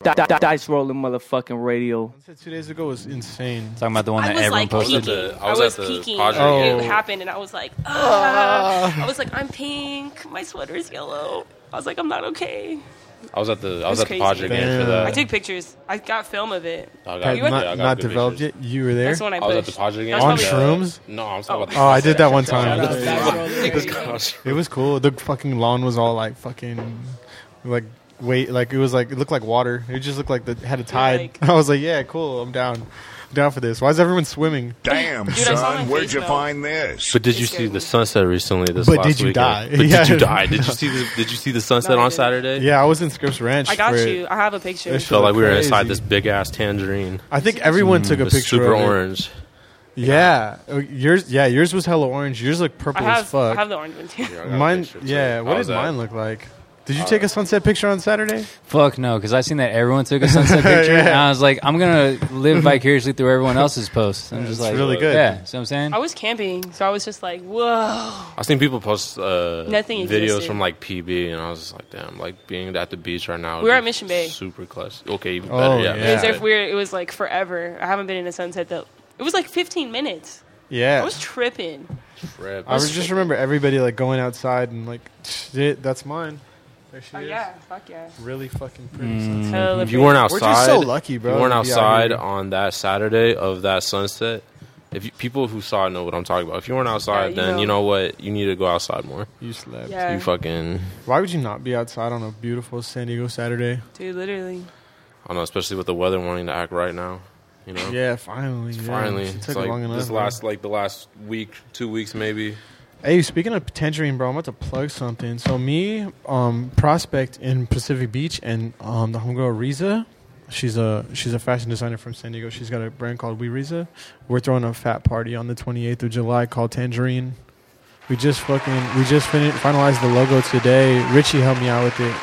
Di- di- dice rolling motherfucking radio. Two days ago was insane. Talking about the one I that was everyone like posted. peeking. the- I I was was, at the peeking. Padre and. It happened, and I was like, ah. I was like, I'm pink. My sweater's yellow. I was like, I'm not okay. I was at the I was was at the. Padre game for that. I took pictures. I got film of it. I got, Had You not, yeah, I got not developed pictures. yet. You were there That's the one I I was at the Padre game on probably- shrooms. No, I'm talking about. the Oh, I did that one time. It was cool. The fucking lawn was all like fucking like wait like it was like it looked like water. It just looked like the had a tide. like- I was like, yeah, cool. I'm down. I'm down for this. Why is everyone swimming? Damn, Dude, I saw my son, where'd you melt. find this? But did you see the sunset recently? This But last did you weekend? die? But Yeah. did you die? Did you see the Did you see the sunset No, I on didn't. Saturday? Yeah, I was in Scripps Ranch. I got for it. you. I have a picture. It Felt like we were Crazy. inside this big ass tangerine. I think everyone took a It was picture super of it. orange. Yeah, Uh, yours. Yeah, yours was hella orange. Yours looked I purple have, as fuck. I have the orange one too. Yeah, I got a mine. Yeah. What was did mine look like? Did you take a sunset picture on Saturday? Fuck no, because I seen that everyone took a sunset picture, Yeah. and I was like, I'm gonna live vicariously through everyone else's posts. I'm just It's like, really good. Yeah, see what I'm saying? I was camping, so I was just like, whoa. I've seen people post uh, Nothing videos existed. from like PB, and I was just like, damn, like being at the beach right now. We were be at Mission Bay. Super clutch. Okay, even Oh, better. Yeah, yeah. It was Mission there Bay. weird. It was like forever. I haven't been in a sunset that. It was like 15 minutes. Yeah. I was tripping. Rip. I was just remember everybody like going outside and like, shit, that's mine. There she Oh is. yeah, fuck yeah. Really fucking pretty. Mm. sunset. Hella If you weren't outside, We're just so lucky, bro, If you weren't to be out outside here. on that Saturday of that sunset. If you, people who saw it know what I'm talking about. If you weren't outside, Yeah, you then know. you know what you need to go outside more. You slept. Yeah, You fucking, Why would you not be outside on a beautiful San Diego Saturday? dude, literally. I don't know, especially with the weather wanting to act right now. You know, Yeah, finally. yeah. finally, It it's took like long enough. this bro. last like the last week, two weeks maybe. Hey, speaking of Tangerine, bro, I'm about to plug something. So me, um, prospect in Pacific Beach, and um, the homegirl Riza, she's a she's a fashion designer from San Diego. She's got a brand called We Riza. We're throwing a fat party on the 28th of July called Tangerine. We just fucking we just fin- finalized the logo today. Richie helped me out with it.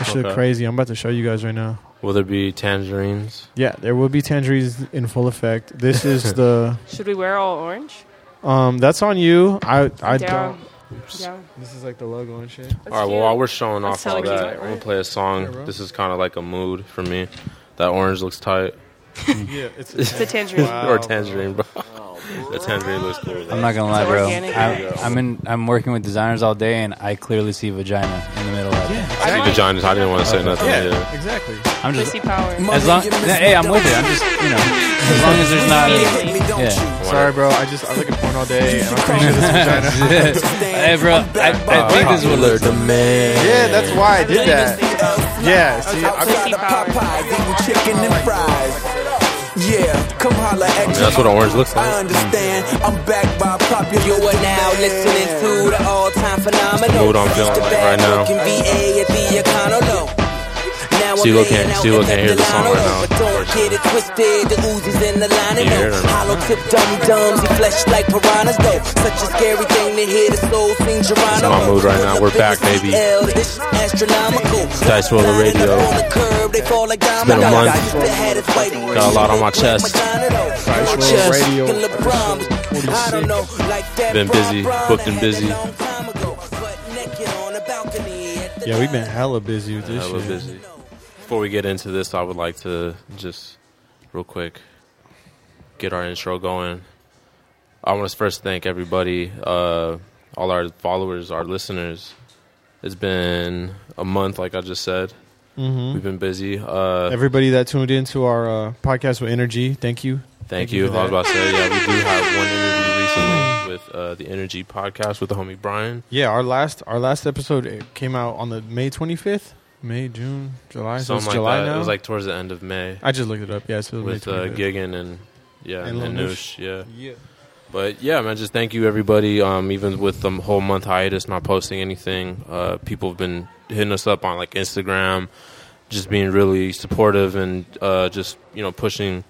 It should look Okay. crazy. I'm about to show you guys right now. Will there be tangerines? Yeah, there will be tangerines in full effect. This is the Should we wear all orange? Um. That's on you. I I Down. don't. Yeah. This is like the logo and shit. That's all right. Well, while we're showing That's off all hella that, cute, I'm gonna play a song. Yeah, bro. this is kind of like a mood for me. That orange looks tight, Yeah, it's It's a tangerine. Wow, or tangerine, bro. the tangerine looks cool. I'm not gonna lie, It's bro. organic. I, I'm in. I'm working with designers all day, and I clearly see vagina in the middle of it. I See vaginas. I didn't want to say nothing. Yeah, Yeah. exactly. I'm just Pussy power. as long. Hey, I'm with it. I'm just you know, as long as there's not. Immediately. Yeah. Sorry, bro. I just I look at porn all day, and I'm pretty sure this is vagina. hey, bro. I, I think this would look. the man. Yeah, that's why I did that. Yeah, see, I, Pussy power. Popeyes, eating chicken and fries. Yeah, come holla at me. That's what orange looks like. I like. understand. I'm backed by popular. You are now listening to the all-time phenomenal. mood I'm feeling like right now. VA at the Econo Now See, I'm can't- laying see, look, in can't hear the song right now. But don't get it twisted. The Uzi's in the line and You hear it or not? Hollow tip dum dums. He flesh like piranhas though. Such a scary thing to hear the soul sing Geronimo. my mood right now. We're back, baby. This is astronomical. Dice Roller Radio. On the curb, they fall like been a dominoes. month. I used to have Got a lot on my chest. Dice Roller Radio. I don't know, like that Been busy, Brown booked and busy. long time ago, butt naked on the balcony at the yeah, we've been hella busy with this Hella shit. busy. Before we get into this, I would like to just real quick get our intro going. I want to first thank everybody, uh, all our followers, our listeners. It's been a month, like I just said. hmm We've been busy. Uh, Everybody that tuned into our uh, podcast with Energy, thank you. Thank, Thank you. you I was about to say, yeah, we do have one interview recently with uh, the Energy podcast with the homie Brian. Yeah, our last our last episode came out on the May 25th, May, June, July. So Something like July that. now. It was like towards the end of May I just looked it up. Yeah, so it was with May uh, 25th. Gigan and yeah, And and, Noosh. Yeah. Yeah. But yeah, man, just thank you everybody. Um, even with the whole month hiatus, not posting anything, uh, people have been hitting us up on like Instagram, just being really supportive and uh, just you know pushing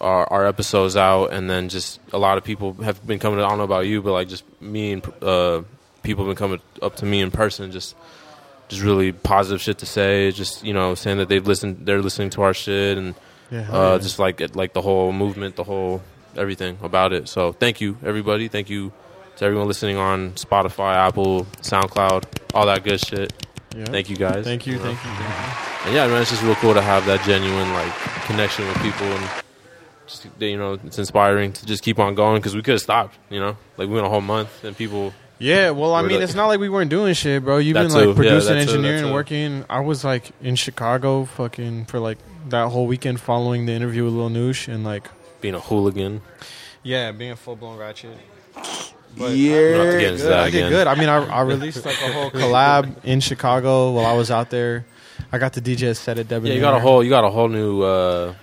our, our episodes out. And then just a lot of people have been coming. I don't know about you, but like just me and uh, people have been coming up to me in person, just just really positive shit to say. Just you know saying that they've listened, they're listening to our shit and Yeah, uh, yeah. just like like the whole movement, the whole everything about it. So thank you, everybody. Thank you to everyone listening on Spotify, Apple, SoundCloud, all that good shit. Yeah. Thank you guys. Thank you, thank you, thank you. and yeah, man, it's just real cool to have that genuine like connection with people and. Just, you know, it's inspiring to just keep on going because we could have stopped. You know, like we went a whole month and people Yeah, well, I We're mean, like- it's not like we weren't doing shit, bro. You've That been too. like producing, that too, that engineering, too. working. I was like in Chicago, fucking for like that whole weekend following the interview with Lil Noosh, and like, being a hooligan. yeah, being a full blown ratchet. But We don't to get into good. that I did again. good. I mean, I, I released like a whole collab in Chicago while I was out there. I got the DJ set at Debonair. Yeah, you got a whole you got a whole new uh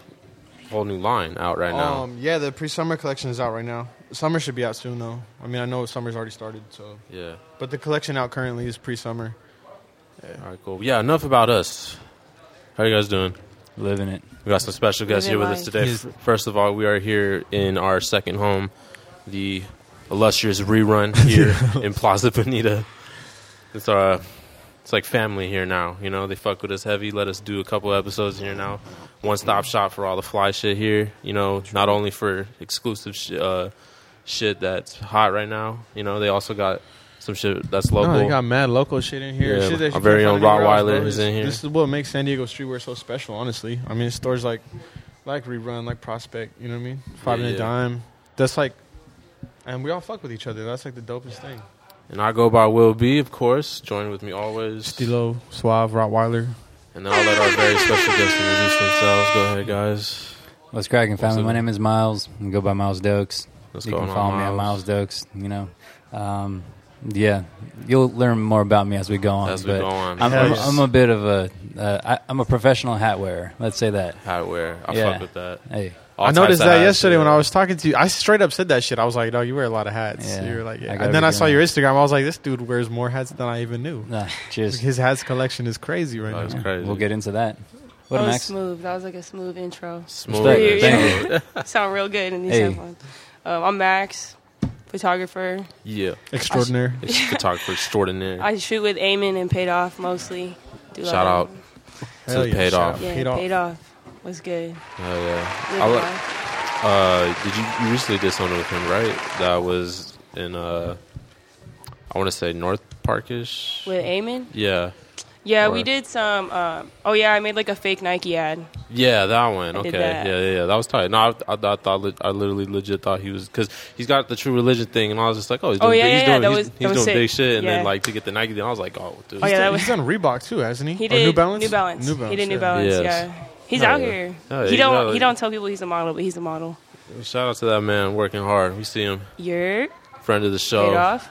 whole new line out right now. Um, yeah, the pre-summer collection is out right now. Summer should be out soon, though. I mean, I know summer's already started, so. yeah. But the collection out currently is pre-summer. All right, cool. Yeah, enough about us. How you guys doing? Living it. We got some special guests here Living with us today. F- First of all, we are here in our second home, the illustrious rerun here in Plaza Bonita. It's uh it's like family here now. You know, they fuck with us heavy. Let us do a couple episodes here now. One stop shop for all the fly shit here. You know, not only for exclusive sh- uh, shit that's hot right now. You know, they also got some shit that's local. No, they got mad local shit in here. Yeah, shit that our very own find anywhere else, Rottweiler is in here. This is what makes San Diego streetwear so special, honestly. I mean, stores like like Rerun, like Prospect, you know what I mean? Five Yeah, and a yeah. dime. That's like, and we all fuck with each other. That's like the dopest thing. and I go by Will B, of course. Join with me always. Stillo, Suave, Rottweiler. And then I'll let our very special guests introduce themselves. Go ahead, guys. What's cracking, family? up? My name is Miles. I go by Miles Dokes. What's you going can on, follow me at Miles? Miles Dokes. You know, um, yeah, you'll learn more about me as we go on. As we but go on. I'm, Hell I'm. I'm a bit of a, uh, I, I'm a professional hat wearer. Let's say that. Hat wear. I Yeah. fuck with that. Hey, All I noticed that yesterday when. I was talking to you. I straight up said that shit. I was like, "No, you wear a lot of hats." Yeah. you were like, yeah. And then I saw your. Instagram. I was like, "This dude wears more hats than I even knew." nah, cheers. His hats collection is crazy right That was now. crazy. We'll get into that. What that was Max? smooth. That was like a smooth intro. Smooth. Thank shit. Sound real good in these Hey. headphones. Um, I'm Max, photographer. Yeah. Extraordinaire. It's photographer extraordinary. I shoot with Eamon and Paid Off mostly. Do Shout lot of- out. Hell To yeah, paid shout off. Yeah, Paid Paid off. Off. Was good. Hell yeah. Live I le- life. uh, did you, you recently did something with him, right? That was in, uh, I want to say North Parkish. With Eamon? Yeah. Yeah, Or- we did some. Um, oh yeah, I made like a fake Nike ad. Yeah, that one. I Okay, did that. yeah, yeah, yeah, that was tight. No, I, I, I thought, I literally legit thought he was because he's got the true religion thing, and I was just like, oh, he's Oh, doing, yeah, big, he's yeah, doing, that he's, was- he's that was doing sick. big shit, and then like to get the Nike, then I was like, oh, dude, Oh, yeah, that was, He's was- done Reebok too, hasn't he? He Or did New Balance. New Balance. New Balance. He did New yeah. Balance. Yes. Yeah, he's Oh, out yeah. here. Oh, he don't. out. He don't tell people he's a model, but he's a model. shout out to that man working hard. We see him, You're friend of the paid show. off.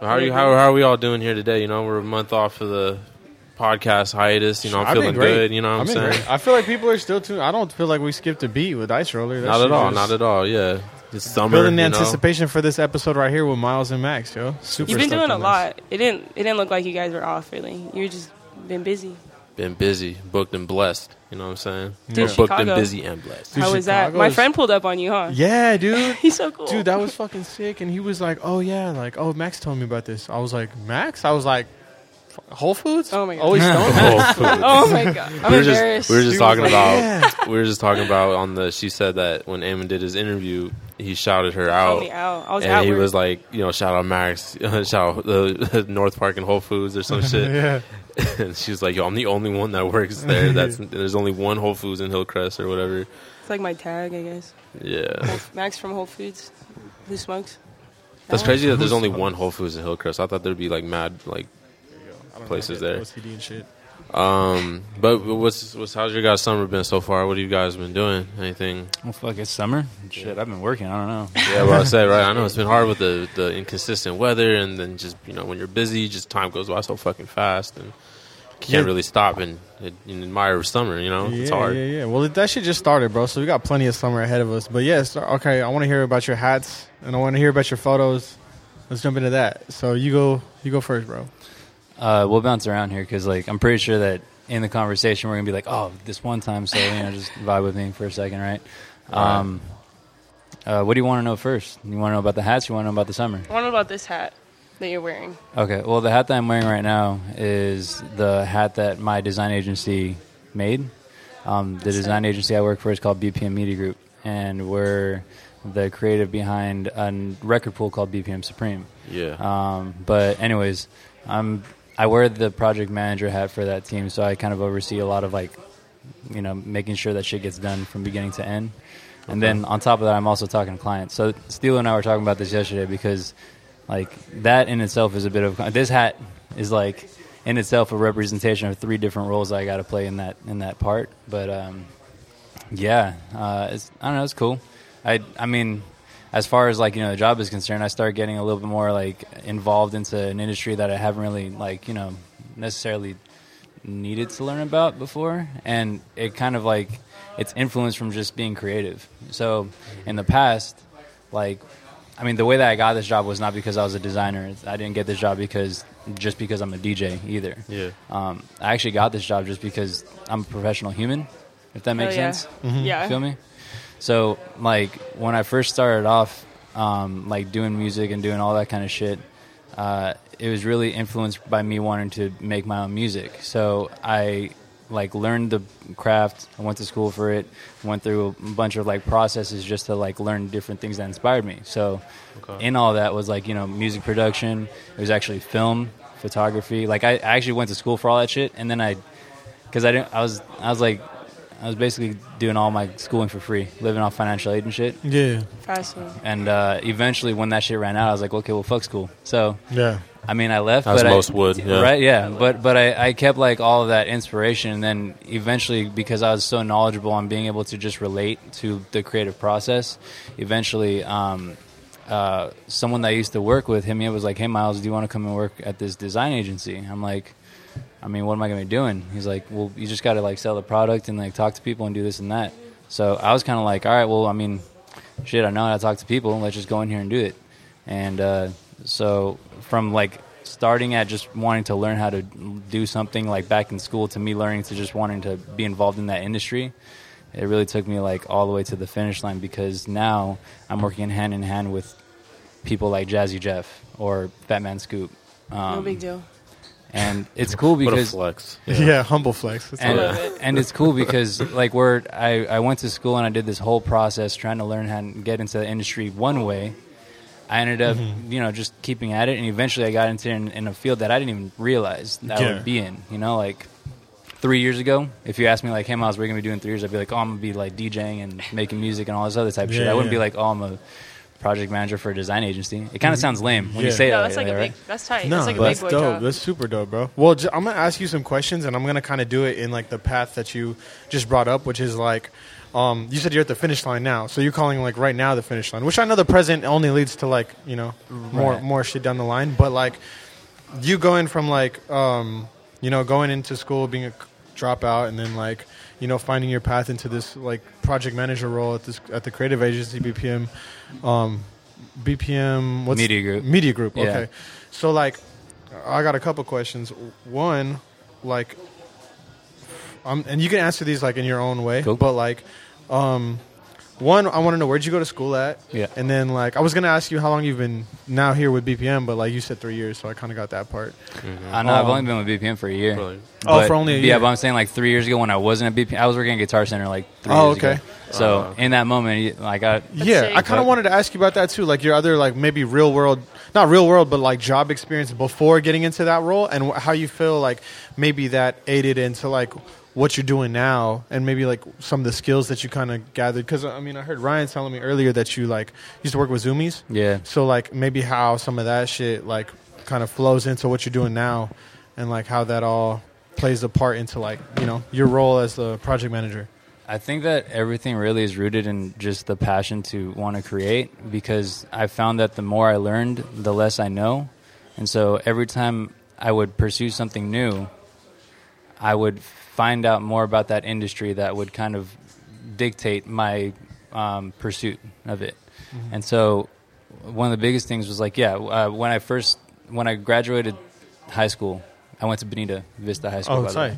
How are you? How, how are we all doing here today? You know, we're a month off of the podcast hiatus. You know, I'm I've feeling good. You know what I'm saying? great. I feel like people are still too. I don't feel like we skipped a beat with Dice Roller. That Not at all. Not at all. Yeah, it's summer. Building the you know? anticipation for this episode right here with Miles and Max, yo. Super You've been doing a this. lot. It didn't. It didn't look like you guys were off really. You've just been busy. Been busy, booked and blessed. You know what I'm saying? Dude, We're booked and busy and blessed. Dude, How was that? My is- friend pulled up on you, huh? Yeah, dude. He's so cool. Dude, that was fucking sick. And he was like, "Oh yeah, like oh Max told me about this." I was like, "Max?" I was like, "Whole Foods?" Oh my God. Always stoned. Whole Foods. oh my god, I'm we were just embarrassed. we were just talking about we were just talking about on the. She said that when Eamon did his interview, he shouted her out. me out. I was and at he work. was like, you know, shout out Max, shout out the uh, North Park and Whole Foods or some shit. yeah. and she was like, yo, I'm the only one that works there. That's there's only one Whole Foods in Hillcrest or whatever. it's like my tag, I guess. Yeah, Max from Whole Foods. Who smokes? that's crazy that there's only one Whole Foods in Hillcrest. I thought there'd be like mad like I don't Places know, there. OCD and shit. Um, but what's what's how's your guys' summer been so far? What have you guys been doing? Anything? Well, fuck, it's summer. Shit, I've been working. I don't know. Yeah, well, I say right. I know it's been hard with the the inconsistent weather, and then just you know when you're busy, just time goes by so fucking fast, and can't Yeah. really stop and, and admire summer. You know, Yeah, it's hard. yeah, yeah. Well, that shit just started, bro. So we got plenty of summer ahead of us. But yes, okay. I want to hear about your hats, and I want to hear about your photos. Let's jump into that. So you go, you go first, bro. Uh, we'll bounce around here because, like, I'm pretty sure that in the conversation we're gonna be like, "Oh, this one time," so you know, just vibe with me for a second, right? Um, uh, what do you want to know first? You want to know about the hats? You want to know about the summer? I want to know about this hat that you're wearing. Okay. Well, the hat that I'm wearing right now is the hat that my design agency made. Um, the That's design sick. agency I work for is called BPM Media Group, and we're the creative behind a record pool called BPM Supreme. Yeah. Um, but anyways, I'm I wear the project manager hat for that team, so I kind of oversee a lot of like, you know, making sure that shit gets done from beginning to end. And then on top of that, I'm also talking to clients. So Steele and I were talking about this yesterday because, like, that in itself is a bit of this hat is like in itself a representation of three different roles I got to play in that in that part. But um, yeah, uh, it's, I don't know, it's cool. I I mean, as far as like you know the job is concerned, I start getting a little bit more like involved into an industry that I haven't really like you know necessarily needed to learn about before, and it kind of like it's influenced from just being creative. So in the past, like I mean, the way that I got this job was not because I was a designer. I didn't get this job because just because I'm a DJ either. Yeah. Um, I actually got this job just because I'm a professional human. If that makes Hell yeah. sense. Yeah. Feel me? So like when I first started off, um, like doing music and doing all that kind of shit, uh, it was really influenced by me wanting to make my own music. So I like learned the craft. I went to school for it. Went through a bunch of like processes just to like learn different things that inspired me. So in all that was like you know music production. It was actually film, photography. Like I, I actually went to school for all that shit, and then I, because I didn't, I was I was like. I was basically doing all my schooling for free, living off financial aid and shit. Yeah, Fascinating. And uh, eventually, when that shit ran out, I was like, okay, well, fuck school. So yeah. I mean, I left, As but most I, would, yeah. right? Yeah, but but I, I kept like all of that inspiration, and then eventually, because I was so knowledgeable on being able to just relate to the creative process, eventually, um, uh, someone that I used to work with hit me up was like, "Hey, Miles, do you want to come and work at this design agency?" I'm like. I mean, what am I going to be doing? He's like, well, you just got to like sell the product and like talk to people and do this and that. So I was kind of like, all right, well, I mean, shit, I know how to talk to people. Let's just go in here and do it. And uh, so from like starting at just wanting to learn how to do something like back in school to me learning to just wanting to be involved in that industry, it really took me like all the way to the finish line because now I'm working hand in hand with people like Jazzy Jeff or Batman Scoop. Um, no big deal. And it's cool What a because flex. Yeah, humble flex. That's and, all. and it's cool because like we're I, I went to school and I did this whole process trying to learn how to get into the industry one way. I ended up, Mm-hmm. you know, just keeping at it, and eventually I got into in, in a field that I didn't even realize that I would be in. You know, like three years ago, if you asked me like, "Hey, Miles, what are you gonna be doing in three years?" I'd be like, "Oh, I'm gonna be like DJing and making music and all this other type of shit." I wouldn't be like, "Oh, I'm a project manager for a design agency." It kind of sounds lame when you Mm-hmm. Yeah. say No, that, that's like a right? big. That's tight. No, that's like a that's big boy dope. job. That's super dope, bro. Well, j- I'm gonna ask you some questions, and I'm gonna kind of do it in like the path that you just brought up, which is like, um, you said you're at the finish line now, so you're calling like right now the finish line, which I know the present only leads to like you know more Right. more shit down the line, but like you going from like um, you know going into school being a c- dropout, and then like you know finding your path into this like project manager role at this at the creative agency BPM. Um, BPM what's Media Group. Media Group. Yeah. Okay. So like, I got a couple questions. One, like, um, and you can answer these like in your own way. Cool. But like, um, one, I want to know where'd you go to school at? Yeah. And then like, I was gonna ask you how long you've been now here with BPM, but like you said three years, so I kind of got that part. I know I've Um, only been with BPM for a year. Really? Oh, for only a Yeah, but I'm saying like three years ago when I wasn't at BPM, I was working at Guitar Center like three Oh, years okay. ago. So Oh, okay. So in that moment, you- like I, yeah, sick. I kind of wanted to ask you about that too, like your other like maybe real world, not real world, but like job experience before getting into that role, and wh- how you feel like maybe that aided into like what you're doing now, and maybe like some of the skills that you kind of gathered. Because I mean, I heard Ryan telling me earlier that you like used to work with Zumiez, yeah, so like maybe how some of that shit like kind of flows into what you're doing now, and like how that all plays a part into like you know your role as the project manager. I think that everything really is rooted in just the passion to want to create because I found that the more I learned, the less I know. And so every time I would pursue something new, I would find out more about that industry that would kind of dictate my um, pursuit of it. And so one of the biggest things was like, yeah, uh, when I first, when I graduated high school, I went to Bonita Vista High School. Oh, way.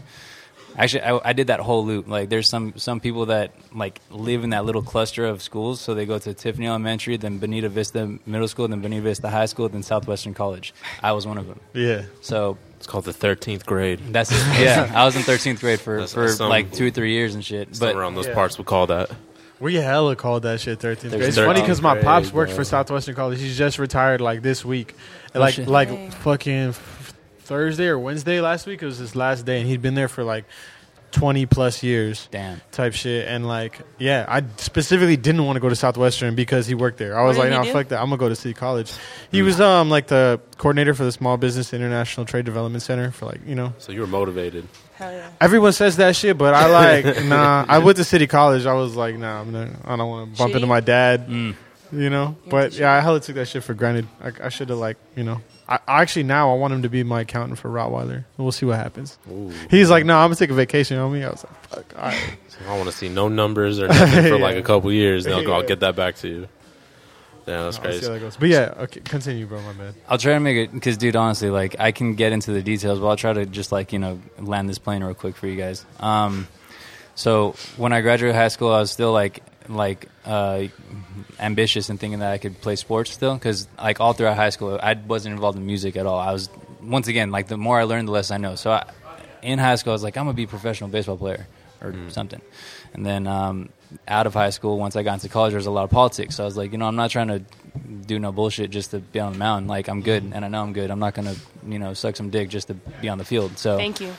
Actually, I, I did that whole loop. Like, there's some some people that like live in that little cluster of schools. So they go to Tiffany Elementary, then Bonita Vista Middle School, then Bonita Vista High School, then Southwestern College. I was one of them. Yeah. So It's called the 13th grade. that's yeah. I was in 13th grade for That's- for some- like two or three years and shit. But But around those Yeah. parts, we call that. We hella called that shit 13th grade. It's 13th funny because my grade, pops works bro. for Southwestern College. He's just retired like this week. Oh, like shit. like Dang. fucking f- Thursday or Wednesday last week. It was his last day, and he'd been there for like twenty plus years. Damn. type shit. And like, yeah, I specifically didn't want to go to Southwestern because he worked there. I was What like, did no, do? fuck that. I'm gonna go to City College. He was um like the coordinator for the Small Business International Trade Development Center for like you know. So you were motivated. Hell yeah. Everyone says that shit, but I like nah. I went to City College. I was like, nah, I'm not, I don't want to bump into my dad. Mm. You know, Yeah, but yeah, I hella took that shit for granted. I, I should have like you know. I, I actually now I want him to be my accountant for Rottweiler. We'll see what happens. Ooh. He's like, no, I'm gonna take a vacation on me. I was like, fuck, all right. So I want to see no numbers or nothing for like a couple years. Then I'll, go, I'll get that back to you. Yeah, that's I'll crazy. that. But yeah, okay, continue, bro. My bad. I'll try to make it because, dude, honestly, like I can get into the details, but I'll try to just like you know land this plane real quick for you guys. Um, so when I graduated high school, I was still like like uh, ambitious and thinking that I could play sports still because like all throughout high school, I wasn't involved in music at all. I was once again like the more I learned, the less I know. So I, in high school, I was like, I'm gonna be a professional baseball player or something. And then um, out of high school, once I got into college, there was a lot of politics. So I was like, you know, I'm not trying to do no bullshit just to be on the mound. Like I'm good, and I know I'm good. I'm not gonna, you know, suck some dick just to be on the field. So Thank you.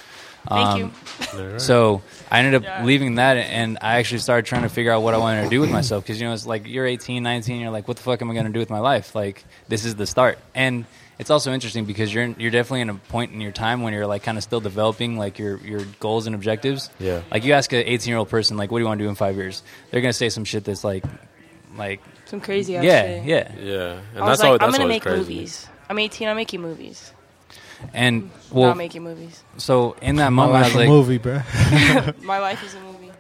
Thank um, you. So I ended up Yeah. leaving that, and I actually started trying to figure out what I wanted to do with myself. Because you know, it's like you're 18, 19, you're like, what the fuck am I going to do with my life? Like this is the start, and it's also interesting because you're you're definitely in a point in your time when you're like kind of still developing like your your goals and objectives. Yeah. Like you ask an 18 year old person like, what do you want to do in five years? They're going to say some shit that's like, like Some crazy ass yeah, shit. yeah, yeah, and I was that's like, all. I'm gonna make crazy. movies. I'm 18. I'm making movies. And well, Not making movies. so in that My moment, I life was a like, movie, bro. My life is a movie.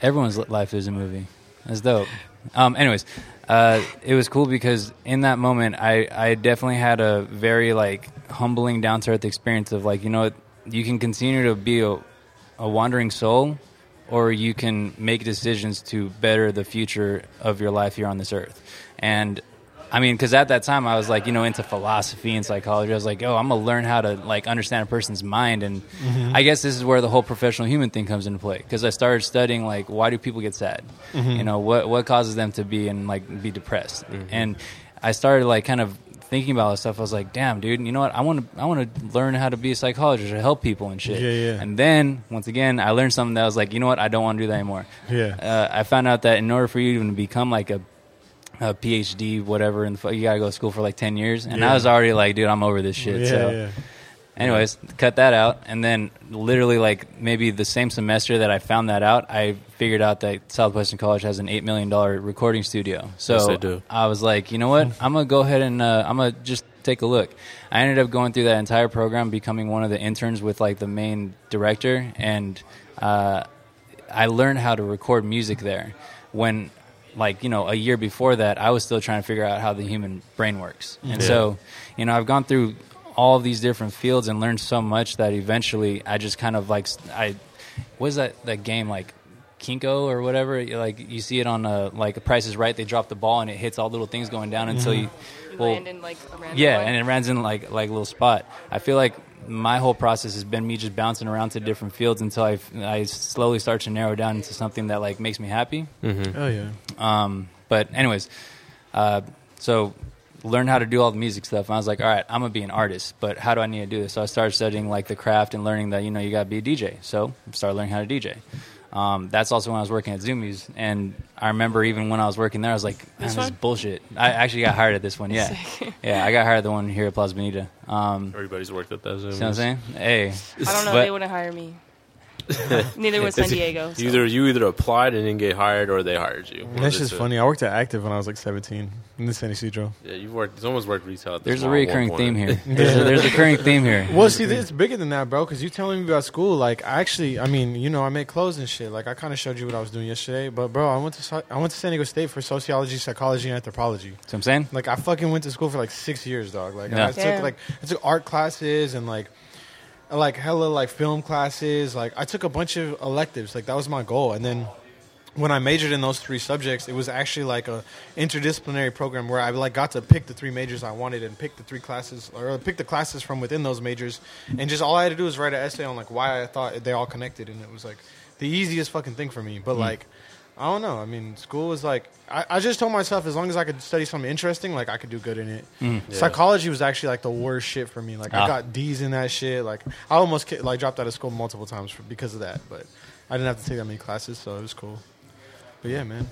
everyone's li- life is a movie. That's dope. Um, anyways, uh, it was cool because in that moment, I, I definitely had a very like humbling, down to earth experience of like, you know, what, you can continue to be a, a wandering soul, or you can make decisions to better the future of your life here on this earth. And I mean, because at that time I was like, you know, into philosophy and psychology. I was like, oh, I'm gonna learn how to like understand a person's mind, and mm-hmm. I guess this is where the whole professional human thing comes into play. Because I started studying like, why do people get sad? Mm-hmm. You know, what what causes them to be and like be depressed? Mm-hmm. And I started like kind of thinking about all this stuff. I was like, damn, dude, you know what? I want to I want to learn how to be a psychologist or help people and shit. Yeah, yeah. And then once again, I learned something that I was like, you know what? I don't want to do that anymore. Yeah. Uh, I found out that in order for you to even become like a a PhD, whatever, and you gotta go to school for like ten years. And I was already like, dude, I'm over this shit. yeah, so, yeah. anyways, cut that out. And then, literally, like maybe the same semester that I found that out, I figured out that Southwestern College has an eight million dollar recording studio. So Yes. I was like, you know what? I'm gonna go ahead and uh, I'm gonna just take a look. I ended up going through that entire program, becoming one of the interns with like the main director, and uh, I learned how to record music there. When, like you know, a year before that, I was still trying to figure out how the human brain works, and Yeah. so you know, I've gone through all of these different fields and learned so much that eventually I just kind of like I what is that that game like Plinko or whatever like you see it on uh, like a Price is Right they drop the ball and it hits all little things going down until you You well land in like a random yeah one. and it runs in like like a little spot I feel like my whole process has been me just bouncing around to different fields until I I slowly start to narrow down into something that like makes me happy Oh yeah. um, but anyways, uh, so learn how to do all the music stuff. And I was like, all right, I'm gonna be an artist, but how do I need to do this? So I started studying like the craft and learning that you know you gotta be a DJ. So I started learning how to DJ. Um, that's also when I was working at Zumiez, and I remember even when I was working there, I was like, man, This this is bullshit. I actually got hired at this one, yeah, yeah, I got hired at the one here at Plaza Bonita. Um, Everybody's worked at that You know what I'm saying? Hey, I don't know. But- they wouldn't hire me. Neither was San Diego. so. Either you either applied and didn't get hired, or they hired you. One of That's the just two. funny. I worked at Active when I was like 17 in the San Ysidro. Yeah, you've worked. Someone's worked retail. At the there's a small at one recurring point. theme here. There's a, there's a recurring theme here. Well, see, it's bigger than that, bro. Because you telling me about school, like, I actually, I mean, you know, I make clothes and shit. Like, I kind of showed you what I was doing yesterday. But, bro, I went to so- I went to San Diego State for sociology, psychology, and anthropology. See what I'm saying? Like, I fucking went to school for like six years, dog. Like, Yeah. I took Damn. like I took art classes and like like hella like film classes. Like, I took a bunch of electives. Like, that was my goal. And then when I majored in those three subjects, it was actually like a interdisciplinary program where I like got to pick the three majors I wanted and pick the three classes or pick the classes from within those majors, and just all I had to do was write an essay on like why I thought they all connected, and it was like the easiest fucking thing for me. But mm. like, I don't know. I mean, school was like I, I just told myself as long as I could study something interesting, like I could do good in it. Mm. Yeah. Psychology was actually like the worst shit for me. Like Ah. I got D's in that shit. Like I almost like dropped out of school multiple times for, because of that. But I didn't have to take that many classes, so it was cool. But yeah, man.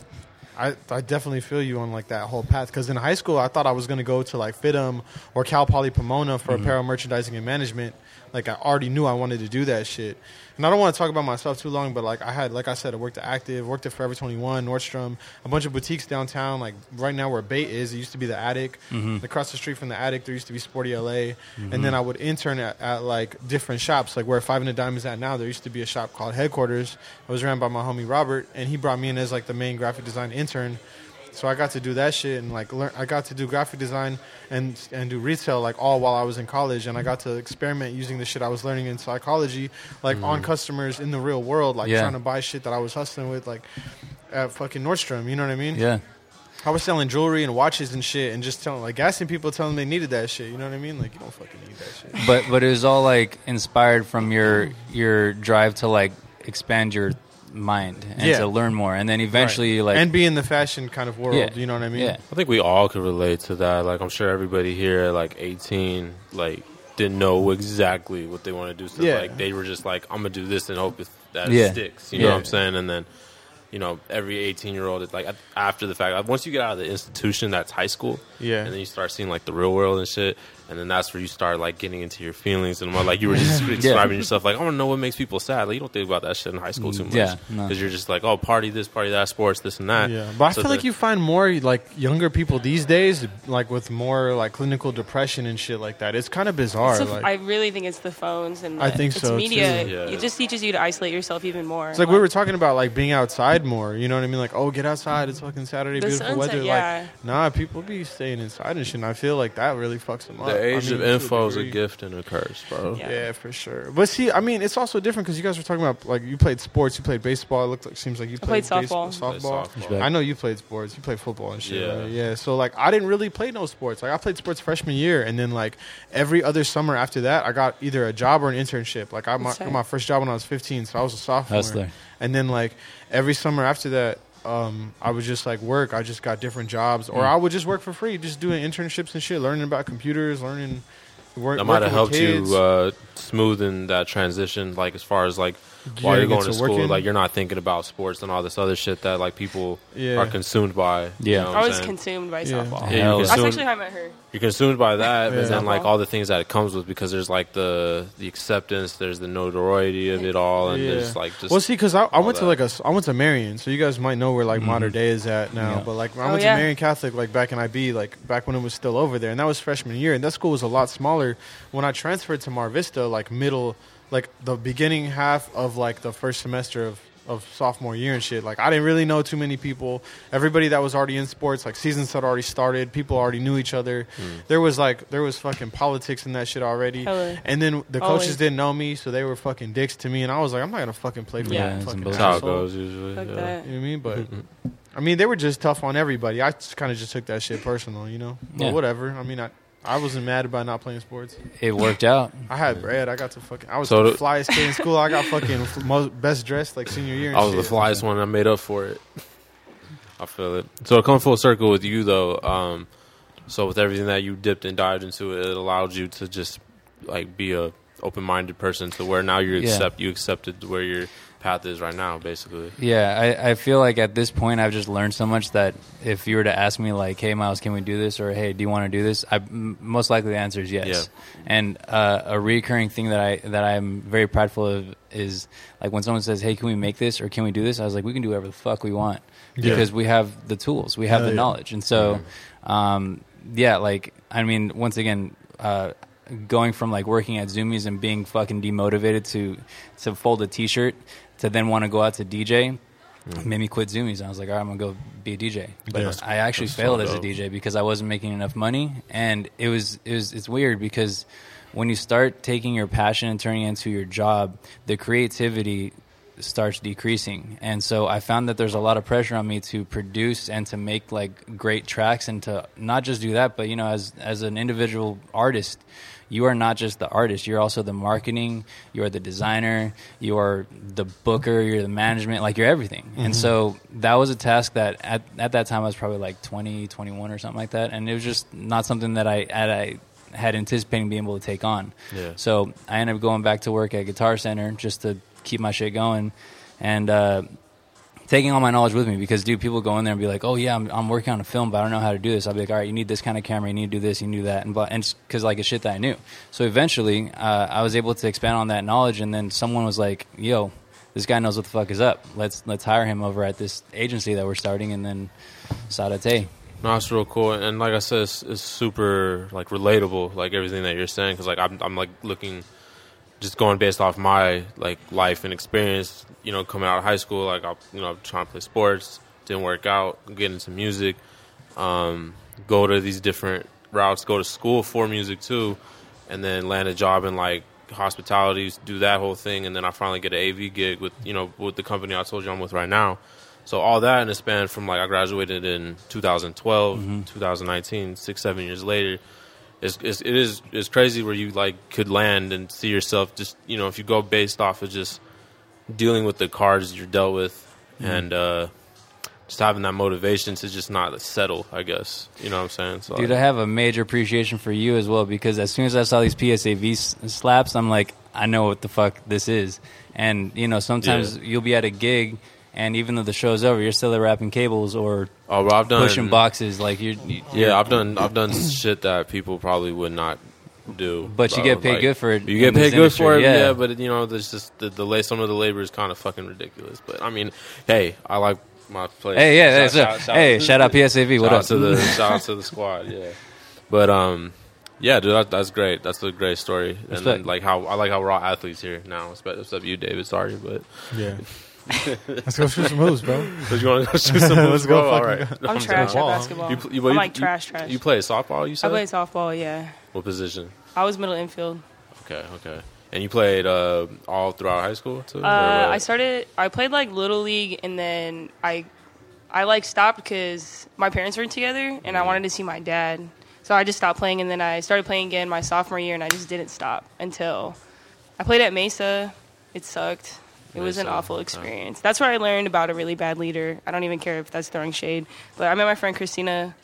I, I definitely feel you on like that whole path because in high school I thought I was gonna go to like FIDM or Cal Poly Pomona for apparel merchandising and management. Like I already knew I wanted to do that shit, and I don't want to talk about myself too long. But like I had, like I said, I worked at Active, worked at Forever Twenty One, Nordstrom, a bunch of boutiques downtown. Like right now where Bait is, it used to be the Attic. Mm-hmm. Across the street from the Attic, there used to be Sporty LA, mm-hmm. and then I would intern at, at like different shops, like where Five and a Dime is at now. There used to be a shop called Headquarters. It was ran by my homie Robert, and he brought me in as like the main graphic design intern. So I got to do that shit and like learn. I got to do graphic design and and do retail like all while I was in college, and I got to experiment using the shit I was learning in psychology, like on mm. customers in the real world, like Yeah. trying to buy shit that I was hustling with, like at fucking Nordstrom. You know what I mean? Yeah. I was selling jewelry and watches and shit, and just telling like gassing people, telling them they needed that shit. You know what I mean? Like you don't fucking need that shit. But but it was all like inspired from your your drive to like expand your mind and Yeah. to learn more, and then eventually like and be in the fashion kind of world. Yeah. You know what I mean? yeah. I think we all could relate to that. Like I'm sure everybody here at like 18, like didn't know exactly what they want to do. So Yeah. like they were just like, I'm gonna do this and hope it, that Yeah. sticks. You know what I'm saying? And then, you know, every 18 year old is like after the fact. Once you get out of the institution, that's high school. Yeah. And then you start seeing like the real world and shit. And then that's where you start like getting into your feelings and more like you were just describing yourself like I want to know what makes people sad. Like you don't think about that shit in high school too mm, much. Yeah, no. Because you're just like, oh, party this, party that, sports this and that. Yeah, but I So feel like you find more like younger people these days, like with more like clinical depression and shit like that. It's kind of bizarre. It's like, I really think it's the phones and I think it's so, media. too. Yeah. It just teaches you to isolate yourself even more. it's like we were talking about like being outside more. You know what I mean? Like, oh, get outside. It's fucking Saturday, The beautiful sunset, weather. yeah. Like, nah, people be staying inside and shit. And I feel like that really fucks them up. The age I mean, of info is a gift and a curse, bro. Yeah. Yeah, for sure. But see, I mean, it's also different because you guys were talking about like you played sports, you played baseball. It looked like seems like you played played, baseball, softball. softball. Played softball. I know you played sports. You played football and shit. Yeah. right? yeah. So like, I didn't really play no sports. Like, I played sports freshman year, and then like every other summer after that, I got either a job or an internship. Like, I my, got my first job when I was 15, so I was a sophomore. Hustler. And then like every summer after that. Um, I would just like work. I just got different jobs, Mm. or I would just work for free, just doing internships and shit, learning about computers, learning. Work, That might have helped you uh, smoothen that transition, like as far as like while you're going to into school, working. like you're not thinking about sports and all this other shit that like people Yeah. are consumed by. you Yeah. know I was saying? consumed by Yeah. softball. Yeah, you're That's consumed, actually how I met her. you're consumed by that, Yeah. but then like all the things that it comes with because there's like the the acceptance, there's the notoriety of it all, and Yeah. there's like just well, see, because I, I went to like a I went to Marian, so you guys might know where like modern mm-hmm. day is at now. Yeah. But like when I Oh, went yeah. to Marian Catholic, like back in IB, like back when it was still over there, and that was freshman year, and that school was a lot smaller. When I transferred to Mar Vista, like middle, like the beginning half of like the first semester of of sophomore year and shit. Like I didn't really know too many people. Everybody that was already in sports, like seasons had already started. People already knew each other. Hmm. There was like there was fucking politics in that shit already. Hella. And then the Always. coaches didn't know me, so they were fucking dicks to me. And I was like, I'm not gonna fucking play for Yeah. that Yeah, fucking some that's bullshit. how it goes usually. Fuck yeah. that. You know what I mean? But I mean, they were just tough on everybody. I kind of just took that shit personal, you know. But Yeah. whatever. I mean, I I wasn't mad about not playing sports. It worked out. I had bread. I got to fucking. I was So the the- flyest kid in school. I got fucking f- most, best dressed like senior year. And I was shit. the flyest one. I made up for it. I feel it. So to come full circle with you though, um, so with everything that you dipped and dived into, it allowed you to just like be a open minded person to where now you Yeah. accept you accepted where your path is right now, basically. Yeah, I, I feel like at this point I've just learned so much that if you were to ask me like, "Hey, Miles, can we do this?" or "Hey, do you want to do this?" I m- most likely the answer is yes. Yeah. And uh, a recurring thing that I that I'm very prideful of is like when someone says, "Hey, can we make this?" or "Can we do this?" I was like, "We can do whatever the fuck we want Yeah. because we have the tools, we have Hell the yeah. knowledge." And so, um, yeah, like I mean, once again. Uh, going from like working at Zumiez and being fucking demotivated to to fold a T-shirt to then want to go out to DJ made me quit Zumiez. I was like, all right, I'm gonna go be a DJ. But Yeah. I actually failed as a. DJ because I wasn't making enough money, and it was it was it's weird because when you start taking your passion and turning it into your job, the creativity starts decreasing and so i found that there's a lot of pressure on me to produce and to make like great tracks and to not just do that but you know as as an individual artist you are not just the artist you're also the marketing you're the designer you're the booker you're the management like you're everything. And so that was a task that at, at that time i was probably like 20 21 or something like that and it was just not something that i, that I had anticipating being able to take on. Yeah. so i ended up going back to work at guitar center just to keep my shit going and uh, taking all my knowledge with me because dude people go in there and be like oh yeah I'm, I'm working on a film but i don't know how to do this. I'll be like all right you need this kind of camera you need to do this you need that and and because like it's shit that i knew. So eventually uh, i was able to expand on that knowledge and then someone was like yo this guy knows what the fuck is up. Let's let's hire him over at this agency that we're starting and then sadate No, it's real cool, and like I said, it's, it's super like relatable, like everything that you're saying, because like I'm, I'm like looking, just going based off my like life and experience. You know, coming out of high school, like I, you know, I'm trying to play sports, didn't work out, get into music, um, go to these different routes, go to school for music too, and then land a job in like hospitality, do that whole thing, and then I finally get an AV gig with you know with the company I told you I'm with right now. So all that in a span from like I graduated in 2012, 2019, six seven years later, is, is it is is crazy where you like could land and see yourself just you know if you go based off of just dealing with the cards you're dealt with and uh, just having that motivation to just not settle. I guess you know what I'm saying. So Dude, I have a major appreciation for you as well because as soon as I saw these PSAV slaps, I'm like, I know what the fuck this is. And you know, sometimes Yeah. you'll be at a gig, and even though the show's over, you're still there wrapping cables or oh, well, I've done pushing boxes. Like you're, you Yeah, I've done I've done shit that people probably would not do. But you get paid good for it You get paid good for it, yeah. yeah. But you know, there's just the, the la- some of the labor is kind of fucking ridiculous. But I mean, hey, I like my place. Hey, yeah, Shout- hey, shout- shout hey, shout out PSAV. What shout up? out to the shout out to the squad, yeah. But um, yeah, dude, that, that's great. That's a great story, and then, like how I like how we're all athletes here now. Except except you, David. Sorry, but Yeah. Let's go shoot some moves, bro. but you want to go shoot some moves, Let's go bro? All fucking right. I'm trash at basketball. You, pl- you, but I'm you- like you- trash, trash. You play softball? You I said played softball. Yeah, what position? I was middle infield. Okay, okay. And you played uh, all throughout high school too? Uh. I started. I played like little league, and then I, I like stopped because my parents weren't together, and I wanted to see my dad. So I just stopped playing, and then I started playing again my sophomore year, and I just didn't stop until I played at Mesa. It sucked. It was an awful okay. experience. That's where I learned about a really bad leader. I don't even care if that's throwing shade, but I met my friend Christina,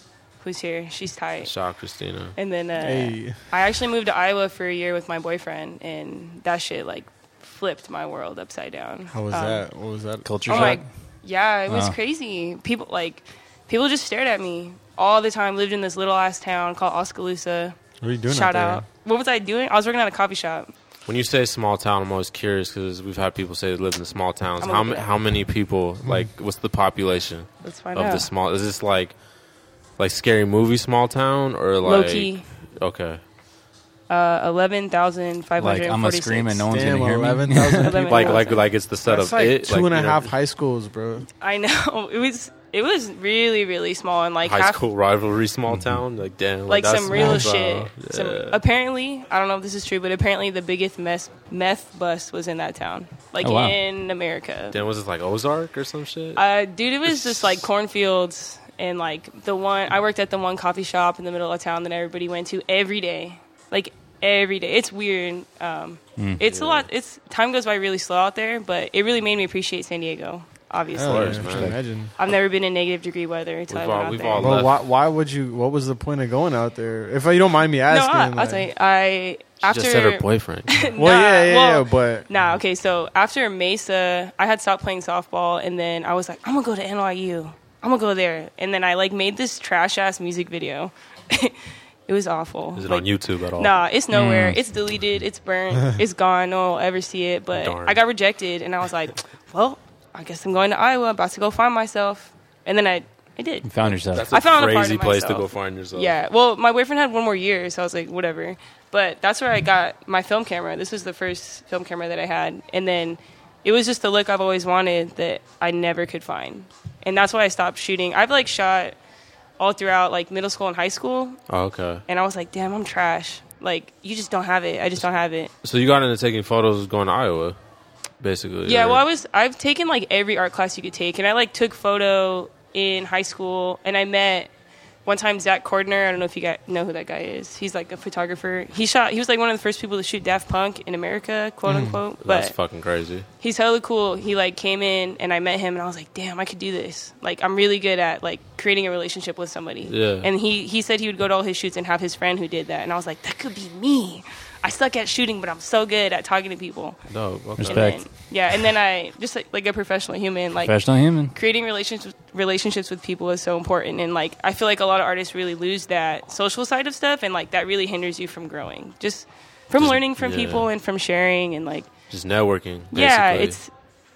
who's here. She's tight. Shout Christina. And then uh, Hey. I actually moved to Iowa for a year with my boyfriend, and that shit like flipped my world upside down. How was Um, that? What was that? Culture Oh shock. yeah, it was Wow. crazy. People like people just stared at me all the time. Lived in this little ass town called Oskaloosa. What are you doing Shout out there? out. What was I doing? I was working at a coffee shop. When you say small town, I'm always curious because we've had people say they live in small towns. How ma- look it up. how many people? Like, what's the population Let's find of out. the small? Is this like like scary movie small town or like Low key, Okay, uh, eleven thousand five Like hundred I'm a forty-six. scream and no one's Damn, gonna hear me. 11,000 Eleven like like thousand. like it's the setup. That's like it, two and a you know, high schools, bro. I know it was. It was really, really small and like high half, school rivalry small town. Like damn, like that's some real small shit. town. Some, apparently, I don't know if this is true, but apparently the biggest meth meth bust was in that town, like Oh, wow. in America. Then was this like Ozark or some shit? Uh, dude, it was just like cornfields and like the one I worked at the one coffee shop in the middle of town that everybody went to every day, like every day. It's weird. Um, It's a lot. It's time goes by really slow out there, but it really made me appreciate San Diego. Obviously, Hell yeah, I man. can imagine. I've never been in negative degree weather until We've I went all- out we've there. all Well, left. why, why would you? What was the point of going out there? If you don't mind me no, asking. I, I'll like- tell you. I after just said her boyfriend. Well, Nah, yeah, yeah, well, yeah, but Nah, okay, so after Mesa, I had stopped playing softball, and then I was like, I'm gonna go to NYU. I'm gonna go there, and then I like made this trash ass music video. it was awful. Is it Like, on YouTube at all? Nah, it's nowhere. Mm. It's deleted. It's burnt. it's gone. No one will ever see it. But Darn. I got rejected, and I was like, well, I guess I'm going to Iowa. About to go find myself, and then I, I did. You found yourself. That's I a found a part crazy of place to go find yourself. Yeah. Well, my boyfriend had one more year, so I was like, whatever. But that's where I got my film camera. This was the first film camera that I had, and then it was just the look I've always wanted that I never could find, and that's why I stopped shooting. I've like shot all throughout like middle school and high school, Oh, okay. and I was like, damn, I'm trash. Like you just don't have it. I just don't have it. So you got into taking photos going to Iowa, basically. Yeah, well, I was. I've taken like every art class you could take, and I like took photo in high school, and I met one time Zach Cordner, I don't know if you guys know who that guy is. He's like a photographer. He shot. He was like one of the first people to shoot Daft Punk in America, quote hmm, unquote. That's But fucking crazy. he's hella cool. He like came in and I met him and I was like, damn, I could do this. Like I'm really good at like creating a relationship with somebody. Yeah. And he he said he would go to all his shoots and have his friend who did that. And I was like, that could be me. I suck at shooting, but I'm so good at talking to people. No, okay. And Respect. then, yeah, and then I just like, like a professional human, like Professional human. creating relationships relationships with people is so important and like i feel like a lot of artists really lose that social side of stuff and like that really hinders you from growing just from Just- learning from yeah. people and from sharing and like just networking. yeah it's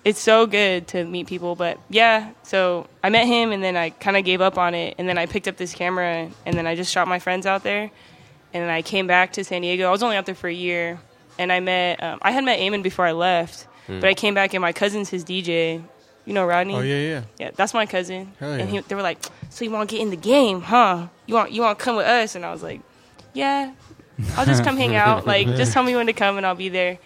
it's so good to meet people but yeah so i met him and then i kind of gave up on it and then i picked up this camera and then i just shot my friends out there and then i came back to san diego i was only out there for a year and i met um, i had met Eamon before i left Hmm. but i came back and my cousin's his dj you know rodney Oh yeah, yeah. yeah, that's my cousin. Hell yeah. And he, they were like, "So you want to get in the game, huh? You want you want to come with us?" And I was like, "Yeah, I'll just come hang out. Like, just tell me when to come, and I'll be there."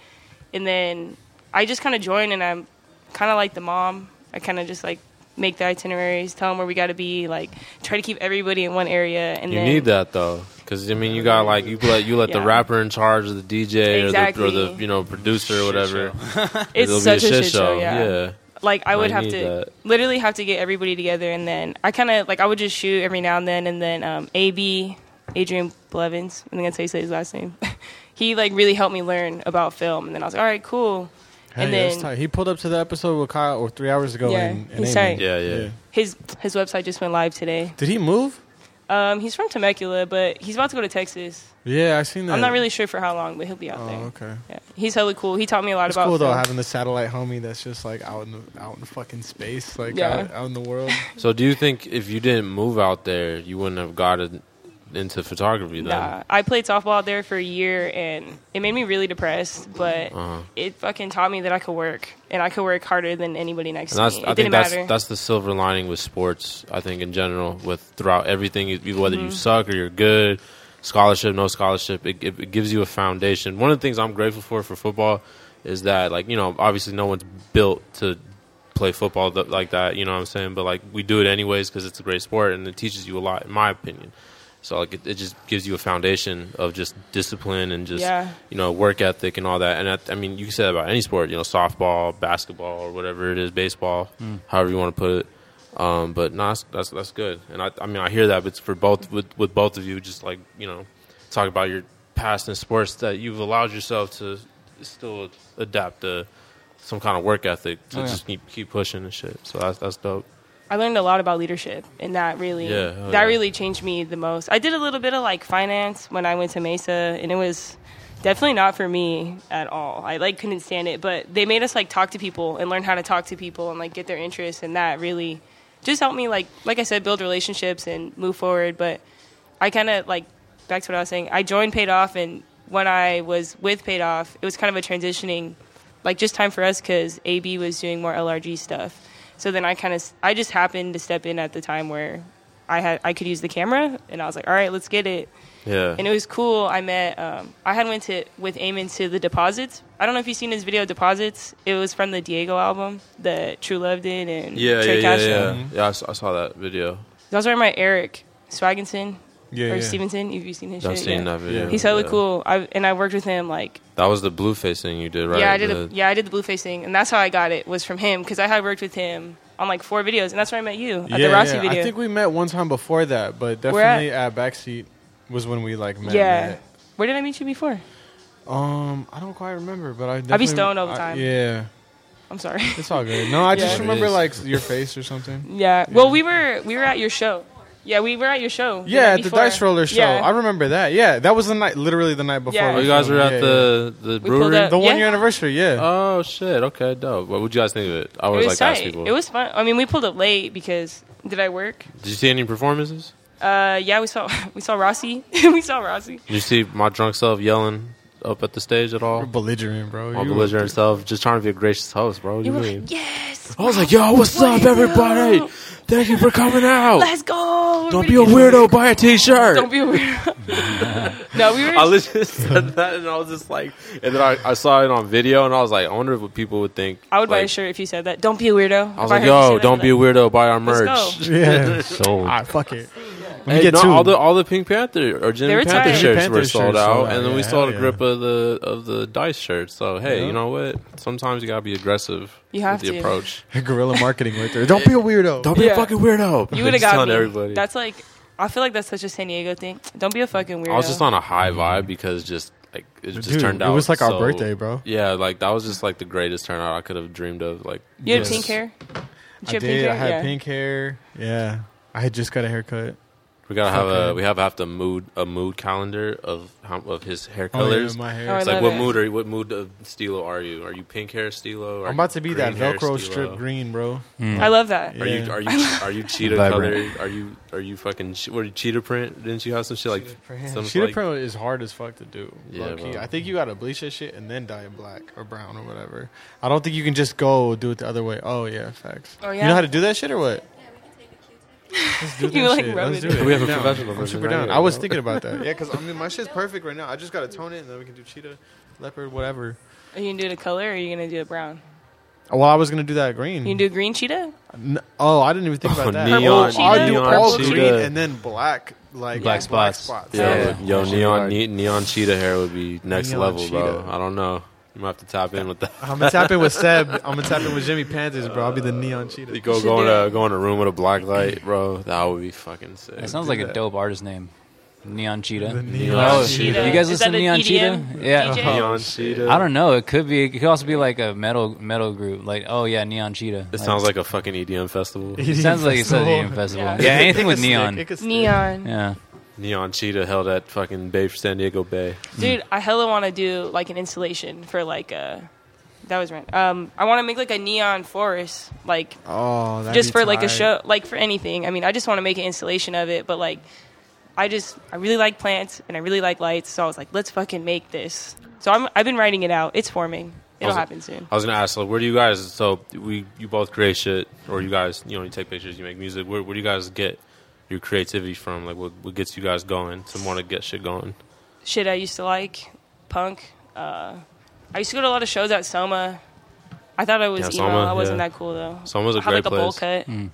And then I just kind of joined, and I'm kind of like the mom. I kind of just like make the itineraries, tell them where we got to be, like try to keep everybody in one area. And You then need that though, because I mean, you got like you let you let the rapper in charge of the DJ or, the, or the you know producer or whatever. It's It'll such be a shit show. Yeah. yeah. like I would I have to that. literally have to get everybody together, and then I kind of like I would just shoot every now and then, and then um, AB Adrian Blevins, I think that's how you say his last name. he like really helped me learn about film, and then I was like, all right, cool. Hell and yeah, then he pulled up to the episode with Kyle or three hours ago. Yeah, and, and he's Amy. tight. Yeah, yeah. his his website just went live today. Did he move? Um, he's from Temecula, but he's about to go to Texas. Yeah, I seen that. I'm not really sure for how long, but he'll be out Oh, there. okay. Yeah. He's hella cool. He taught me a lot It's about cool though having the satellite homie that's just like out in the out in fucking space, like Yeah. out, out in the world. So do you think if you didn't move out there, you wouldn't have gotten into photography then? Nah, I played softball out there for a year, and it made me really depressed. But Uh-huh. it fucking taught me that I could work, and I could work harder than anybody next to me. It I think that's matter. that's the silver lining with sports. I think in general, with throughout everything, whether Mm-hmm. you suck or you're good, scholarship, no scholarship, it, it, it gives you a foundation. One of the things I'm grateful for for football is that, like, you know, obviously no one's built to play football th- like that. You know what I'm saying? But like, we do it anyways because it's a great sport and it teaches you a lot, in my opinion. So like, it, it just gives you a foundation of just discipline and just Yeah. you know work ethic and all that. And I, I mean, you can say that about any sport, you know, softball, basketball, or whatever it is, baseball, however you want to put it. Um, but no, that's, that's that's good. And I, I mean, I hear that, but it's for both with with both of you, just like you know, talk about your past in sports that you've allowed yourself to still adapt to some kind of work ethic to Oh, yeah. just keep keep pushing and shit. So that's that's dope. I learned a lot about leadership, and that really Yeah, hell that yeah. really changed me the most. I did a little bit of like finance when I went to Mesa, and it was definitely not for me at all. I like couldn't stand it, but they made us like talk to people and learn how to talk to people and like get their interests, and that really just helped me like like I said build relationships and move forward. But I kind of like back to what I was saying. I joined Paid Off, and when I was with Paid Off, it was kind of a transitioning, like just time for us because AB was doing more LRG stuff. So then I kind of I just happened to step in at the time where I had I could use the camera, and I was like, all right, let's get it. Yeah. And it was cool. I met um, I had went to with Eamon to the Deposits. I don't know if you've seen his video Deposits. It was from the Diego album that True Love did and yeah, yeah, Trey yeah, Castro. yeah. Yeah, I saw, I saw that video. I was wearing my Eric Swagginson Yeah, or yeah. Stevenson. If you've seen his I've shit, seen yeah. that video. He's totally yeah. cool. I and I worked with him like That was the Blueface thing you did, right? yeah I did The- a, yeah I did the Blueface thing and that's how I got it was from him because I had worked with him on like four videos and that's where I met you at yeah, the Rossi yeah. video. I think we met one time before that, but Where at? definitely at backseat was when we like met. yeah. met. Where did I meet you before? Um, I don't quite remember, but I. I be stoned all the I- time. yeah, I'm sorry. it's all good. No, I just remember like your face or something. yeah. Well, we were we were at your show. Yeah, we were at your show. the Yeah, night at the before. Dice Roller show. Yeah. I remember that. Yeah, that was the night, literally the night before. Yeah. Oh, you guys filmed. were at Yeah, the the We brewery. up- yeah. the one Yeah. year anniversary. Yeah. Oh shit! Okay, dope. What would you guys think of it? I It always was like to ask tight. people. It was fun. I mean, we pulled up late because did I work? Did you see any performances? Uh, yeah, we saw we saw Rossi. we saw Rossi. Did you see my drunk self yelling up at the stage at all? You're belligerent, bro. My You- belligerent self, just trying to be a gracious host, bro. What You you mean? like, yes. I was like, "Yo, what's up, everybody? Thank you for coming out. Let's go. Don't be a weirdo. Buy a T-shirt." Don't be a weirdo. no, we were. I literally said that, and I was just like, and then I, I saw it on video, and I was like, I wonder what people would think. I would buy a shirt if you said that. Don't be a weirdo. I was like, yo, don't be a weirdo. Buy our merch. Yeah. Sold. All right, fuck it. Me Hey, get no, two. all the all the Pink Panther or Jimmy They were Panther tight. shirts Panther were shirts sold sold out, out, and then yeah, we sold a hell grip yeah. of the of the Dice shirts. So hey, Yeah. you know what? Sometimes you gotta be aggressive You have with the to. approach. guerrilla marketing right there. Don't be a weirdo. Don't be Yeah. a fucking weirdo. You would have Just got telling me. everybody. That's like, I feel like that's such a San Diego thing. Don't be a fucking weirdo. I was just on a high vibe because just like it just Dude, turned it out. was like our so- birthday, bro. Yeah, like that was just like the greatest turnout I could have dreamed of. Like You had Yes. pink hair. Did you I have did. pink hair? I had yeah. pink hair. Yeah, I had just got a haircut. We gotta have Okay. a we have have to mood a mood calendar of how, of his hair Oh, colors. yeah, my Oh, hair. I it's like love what it. mood are you? What mood of Stillo are you? Are you pink hair Stillo? Are I'm you about to be that green hair Velcro Stillo? strip green, bro. Mm. I love that. Are you Yeah. are you are you cheetah Vibrant. color? Are you are you fucking che- what are you, cheetah print? Didn't you have some shit like some Cheetah like, print is hard as fuck to do. Yeah, low-key. bro. I think you gotta bleach that shit and then dye it black or brown or whatever. I don't think you can just go do it the other way. Oh yeah, facts. Oh, yeah? You know how to do that shit or what? Let's do that You, like, shit. rub Let's it do in. it. We have a I'm down. professional I'm version super right down. here, I was bro. thinking about that. Yeah, because I mean my shit's perfect right now. I just gotta tone it and then we can do cheetah, leopard, whatever. Are you gonna do it a color or are you gonna do it brown? Oh, well, I was gonna do that green. You can do green cheetah? N- oh, I didn't even think Oh, about that. neon- oh, I'll do neon all cheetah. green and then black, like Black spots. Yo, Yeah. yo, neon ne- neon cheetah hair would be next Neon level, bro. cheetah. I don't know. You might have to tap in with that. I'm gonna tap in with Seb. I'm gonna tap in with Jimmy Panthers, bro. I'll be the neon cheetah. You go go in do a go in a room with a black light, bro. That would be fucking sick. That sounds do like a dope artist name. Neon Cheetah. The Neon neon Oh, cheetah. You guys Is listen to an Neon Cheetah? Yeah. DJ? neon cheetah. I don't know. It could be. It could also be like a metal metal group. Like, oh yeah, Neon Cheetah. It sounds like a fucking EDM festival. It sounds like it's a festival. EDM festival. Yeah. Yeah, anything with neon. It could stick. Neon. Yeah. Neon cheetah held at fucking Bay for San Diego Bay. Dude, I hella want to do like an installation for like a. That was right. Um, I want to make like a neon forest, like Oh, that'd just be for like a tight. show, like for anything. I mean, I just want to make an installation of it, but like, I just I really like plants and I really like lights, so I was like, let's fucking make this. So I'm I've been writing it out. It's forming. It'll Also- happen soon. I was gonna ask, like, where do you guys? So we, you both create shit, or you guys, you know, you take pictures, you make music. Where, where do you guys get your creativity from? Like, what, what gets you guys going to want to get shit going? Shit I used to like, punk. Uh, I used to go to a lot of shows at Soma. I thought I was Yeah, emo. Soma, I wasn't yeah. that cool though. Soma's a I had great like a bowl place. cut.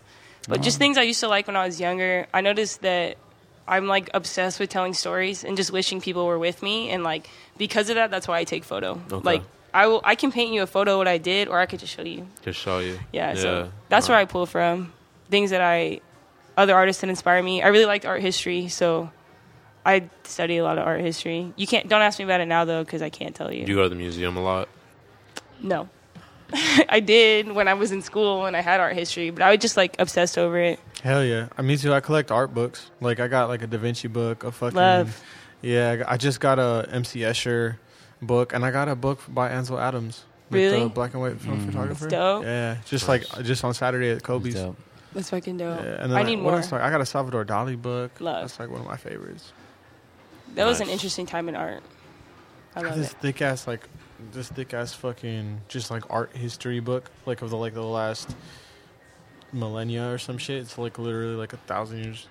But just things I used to like when I was younger. I noticed that I'm like obsessed with telling stories and just wishing people were with me. And like because of that, that's why I take photo. Okay. Like I will, I can paint you a photo of what I did, or I could just show you. Just show you. Yeah, so that's where I pull from. Things that I, other artists that inspire me. I really liked art history, so I study a lot of art history. You can't don't ask me about it now though, because I can't tell you. You go to the museum a lot. no, I did when I was in school and I had art history, but I was just like obsessed over it. Hell yeah. I mean, too. I collect art books. Like I got like a Da Vinci book, a fucking Love. Yeah, I just got a MC Escher book, and I got a book by Ansel Adams. Like Really? The black and white film Mm. photographer. That's dope. Yeah, just like just on Saturday at Kobe's. That's fucking dope. Yeah, and then I like, need more. else? Like, I got a Salvador Dali book. Love. That's like one of my favorites. That was an interesting time in art. I love this it. thick ass like this thick ass fucking just like art history book like of the like the last millennia or some shit. It's like literally like a thousand years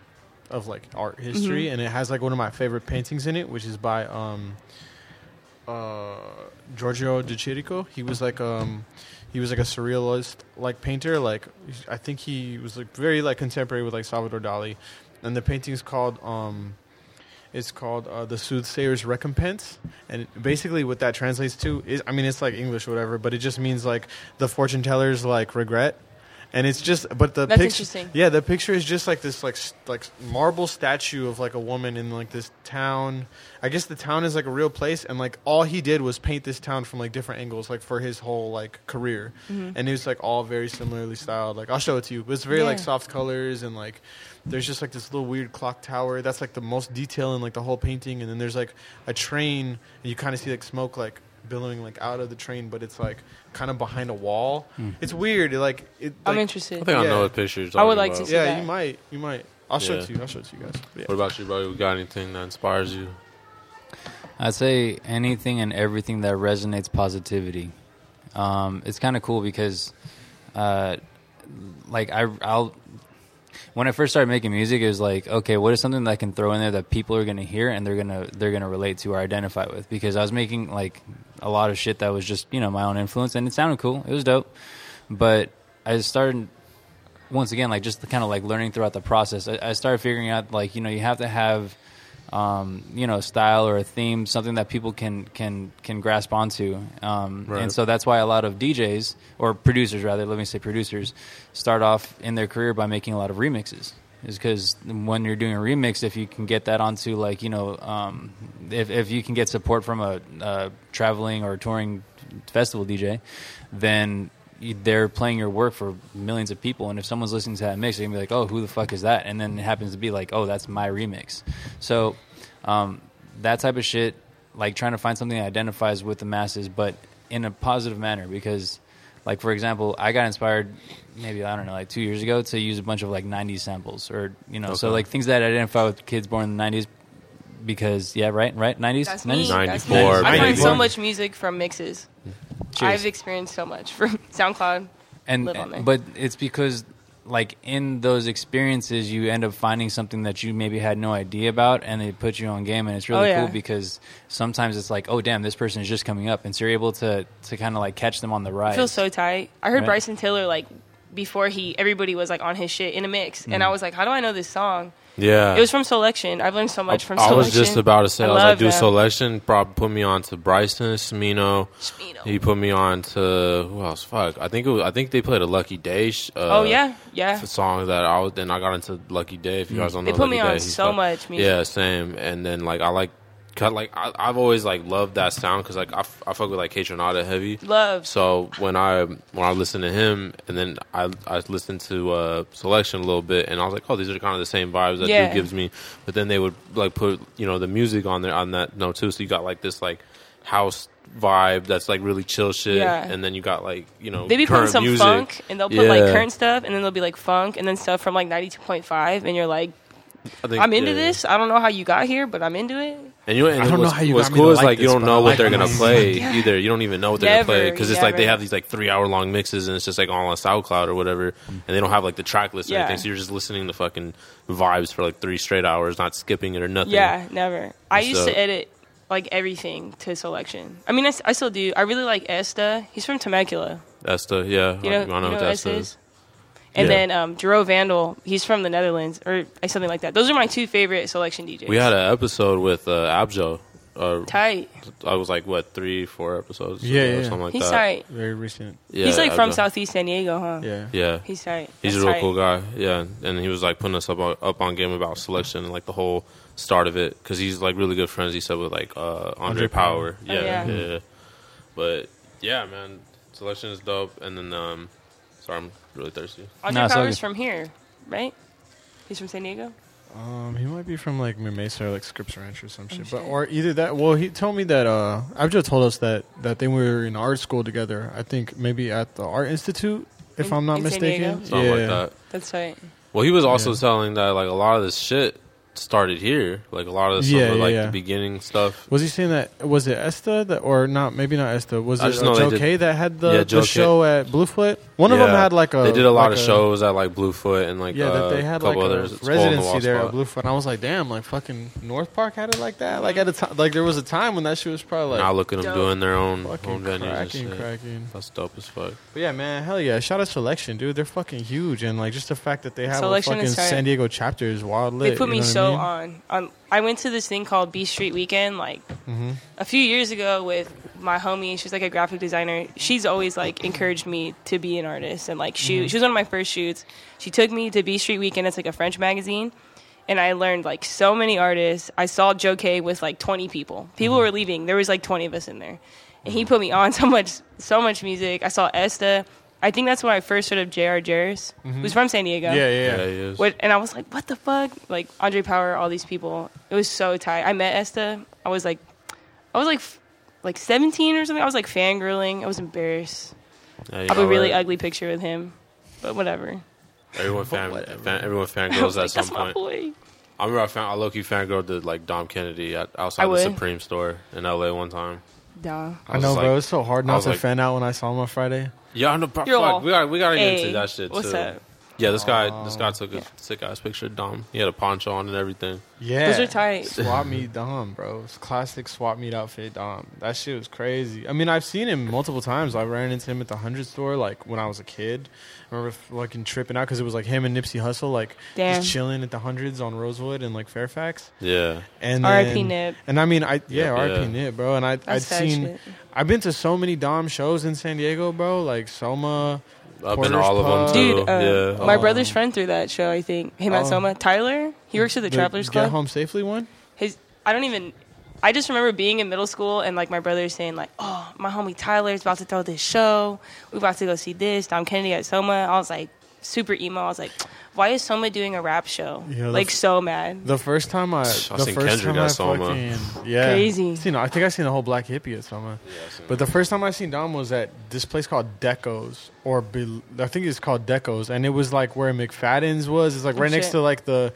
of like art history, Mhm. and it has like one of my favorite paintings in it, which is by um uh Giorgio de Chirico. He was like um he was like a surrealist like painter. Like I think he was like very like contemporary with like Salvador Dali, and the painting is called um it's called uh, the Soothsayer's Recompense, and basically what that translates to is I mean it's like English whatever, but it just means like the fortune teller's like regret. And it's just, but the That's picture, yeah, the picture is just like this, like like marble statue of like a woman in like this town. I guess the town is like a real place, and like all he did was paint this town from like different angles, like for his whole like career. Mm-hmm. And it was like all very similarly styled. Like I'll show it to you. But it's very like soft colors and like there's just like this little weird clock tower. That's like the most detail in like the whole painting. And then there's like a train, and you kind of see like smoke like billowing like out of the train, but it's like kind of behind a wall. It's weird. It, like it. I'm interested. I think I know what picture you're I would talking like to see- Yeah, that. you might. You might. I'll show Yeah. it to you. I'll show it to you guys. Yeah. What about you, bro? You got anything that inspires you? I'd say anything and everything that resonates positivity. Um, it's kind of cool because, uh, like I, I'll when I first started making music, it was like, okay, what is something that I can throw in there that people are gonna hear and they're gonna they're gonna relate to or identify with? Because I was making like a lot of shit that was just you know my own influence and it sounded cool, it was dope, but I started once again, like just kind of like learning throughout the process, I, I started figuring out like you know you have to have um, you know a style or a theme, something that people can can can grasp onto, um, Right. and so that's why a lot of DJs or producers rather, let me say producers, start off in their career by making a lot of remixes. Is because when you're doing a remix, if you can get that onto like you know, um, if if you can get support from a, uh traveling or touring festival DJ, then they're playing your work for millions of people. And if someone's listening to that mix, they're gonna be like, "Oh, who the fuck is that?" And then it happens to be like, "Oh, that's my remix." So um, that type of shit, like trying to find something that identifies with the masses, but in a positive manner. Because, like for example, I got inspired maybe I don't know, like two years ago to use a bunch of like '90s samples, or you know, so like things that identify with kids born in the '90s. Because yeah, right, right, '90s, That's 90s? me. 94. I find so much music from mixes. Cheers. I've experienced so much from SoundCloud. and live but it's because like in those experiences you end up finding something that you maybe had no idea about and they put you on game and it's really Oh, yeah. cool because sometimes it's like oh damn this person is just coming up and so you're able to to kind of like catch them on the I rise feel so tight. I heard Right. Bryson Tiller like before he everybody was like on his shit in a mix, and Mm. I was like, how do I know this song? Yeah. It was from Soulection. I've learned so much from Soulection. I was just about to say, I, was like, them. Soulection. Probably put me on to Bryson Smino. Smino. He put me on to who else? Fuck, I think it was. I think they played a Lucky Daye. sh- Uh, oh yeah, yeah. song that I was. Then I got into Lucky Daye. If you guys don't know, They put Lucky me on he's so fuck- much music. Yeah, same. And then like I like, cut like I, I've always like loved that sound because like I, f- I fuck with like Kaytranada heavy. Love. So when I when I listened to him, and then I I listened to uh, Soulection a little bit, and I was like, oh, these are kind of the same vibes that Yeah. dude gives me. But then they would like put you know the music on there on that note too. So you got like this like house vibe that's like really chill shit, Yeah. and then you got like you know They be putting some music. funk, and they'll put like current stuff, and then they'll be like funk, and then stuff from like ninety two point five, and you're like, I think, I'm into yeah. this. I don't know how you got here, but I'm into it. And you and I don't know what's, how you what's got me cool to is like like you this, don't but know I what like they're gonna play either. You don't even know what they're Never, gonna play because it's like they never. have these like three hour long mixes and it's just like all on SoundCloud or whatever, and they don't have like the track list or Yeah. anything. So you're just listening to fucking vibes for like three straight hours, not skipping it or nothing. Yeah, never. I used So- to edit like everything to Soulection. I mean, I, s- I still do. I really like Esta. He's from Temecula. Esta, the yeah. You know, I, I know you know what who that Esta is. Is. And Yeah. then um, Jarreau Vandal. He's from the Netherlands or something like that. Those are my two favorite Soulection DJs. We had an episode with uh, Abjo. Uh, tight. I was like what three, four episodes, Yeah, ago or yeah. something like He's that. tight. Very recent. Yeah, He's like from Southeast San Diego, huh? Yeah. Yeah, He's tight. He's That's a real tight. cool guy, yeah. And he was like putting us up on, up on game about Soulection and like the whole start of it because he's like really good friends. He said with like uh, Andre Andre Power, Power. yeah, Oh, yeah. yeah. But yeah, man, Soulection is dope. And then, um, sorry, I'm really thirsty. Andre Nah, it's all Power's good. from here, right? He's from San Diego. Um, he might be from like Mesa or like Scripps Ranch or some shit, but or either that. Well, he told me that uh, Abjo told us that that they were in art school together. I think maybe at the Art Institute, if In- I'm not in San mistaken. Diego? Something yeah. like that. That's right. Well, he was also Yeah. telling that like a lot of this shit started here. Like a lot of some Yeah, of yeah, like yeah. the beginning stuff. Was he saying that? Was it Esta that, or not? Maybe not Esta. Was I it just uh, they Joe did- K that had the, Yeah, Joe the K. show at Bluefoot? One of them had like a. they did a lot like of shows at like Bluefoot and like Yeah, uh, that they had a like couple a others. It's Hole in the residency Wall there at spot. Bluefoot. And I was like, damn, like fucking North Park had it like that. Like at a time, like there was a time when that shit was probably like now look at them Dope. doing their own fucking home venues and cracking, shit. cracking. That's dope as fuck. But yeah, man, hell yeah! Shout out Soulection, dude. They're fucking huge, and like just the fact that they have Soulection a fucking is tight. San Diego chapter is wild lit. They put you me know what I so mean? on. Um, I went to this thing called B Street Weekend like Mhm. a few years ago with my homie. She's like a graphic designer. She's always like encouraged me to be an artist and like shoot. Mm-hmm. She was one of my first shoots. She took me to B Street Weekend. It's like a French magazine. And I learned like so many artists. I saw Joe Kay with like 20 people. People Mm-hmm. were leaving. There was like 20 of us in there. And he put me on so much, so much music. I saw Esta. I think that's when I first heard of J.R. Jarris, who's from San Diego. Mm-hmm. Yeah, Yeah, yeah, yeah. he is. What, and I was like, what the fuck? Like Andre Power, all these people. It was so tight. I met Esta. I was like, I was like, f- like 17 or something. I was like fangirling. I was embarrassed. Yeah, I you have a really ugly picture with him, but whatever. Everyone fan, whatever. fan everyone I fangirls at like, some that's my point. boy. I remember I, fan, I low key fangirled the like Dom Kennedy at, outside I the would. Supreme store in LA one time. Duh. I was know, like- bro. It's so hard not to like- fan out when I saw him on Friday. Yeah, I know. Fuck, You're all, we got we got to get Hey, into that shit what's too. up? Yeah, this guy, this guy oh, took a sick ass picture of Dom. He had a poncho on and everything. Yeah, Those are tight. Swap meet Dom, bro. It's classic swap meet outfit Dom. That shit was crazy. I mean, I've seen him multiple times. I ran into him at the hundred store, like when I was a kid. I remember fucking tripping out because it was like him and Nipsey Hussle, like Damn. just chilling at the hundreds on Rosewood and like Fairfax. Yeah, And R.I.P. Nip. And I mean, I yeah, Yep, R.I.P. yeah. Nip, bro. And I I'd seen, shit. I've been to so many Dom shows in San Diego, bro. Like Soma. I've Porter's been to all of them too. Dude, uh, yeah, my Oh. brother's friend threw that show. I think him at Oh. Soma. Tyler, he works at the, Travelers Get Club. home safely one. His, I don't even. I just remember being in middle school and like my brother saying like, "Oh, my homie Tyler's about to throw this show. We're about to go see this." Dom Kennedy at Soma. I was like super emo. I was like, "Why is Soma doing a rap show?" Yeah, the like f- so mad. The first time I, I the seen first Kendrick time at I Soma. fucking yeah, Crazy. Seen, I think I seen the whole Black Hippy at Soma. Yeah, But the first time I seen Dom was at this place called Deco's, or Bel- I think it's called Deco's, and it was like where McFadden's was. It's like Oh, right next shit. to like the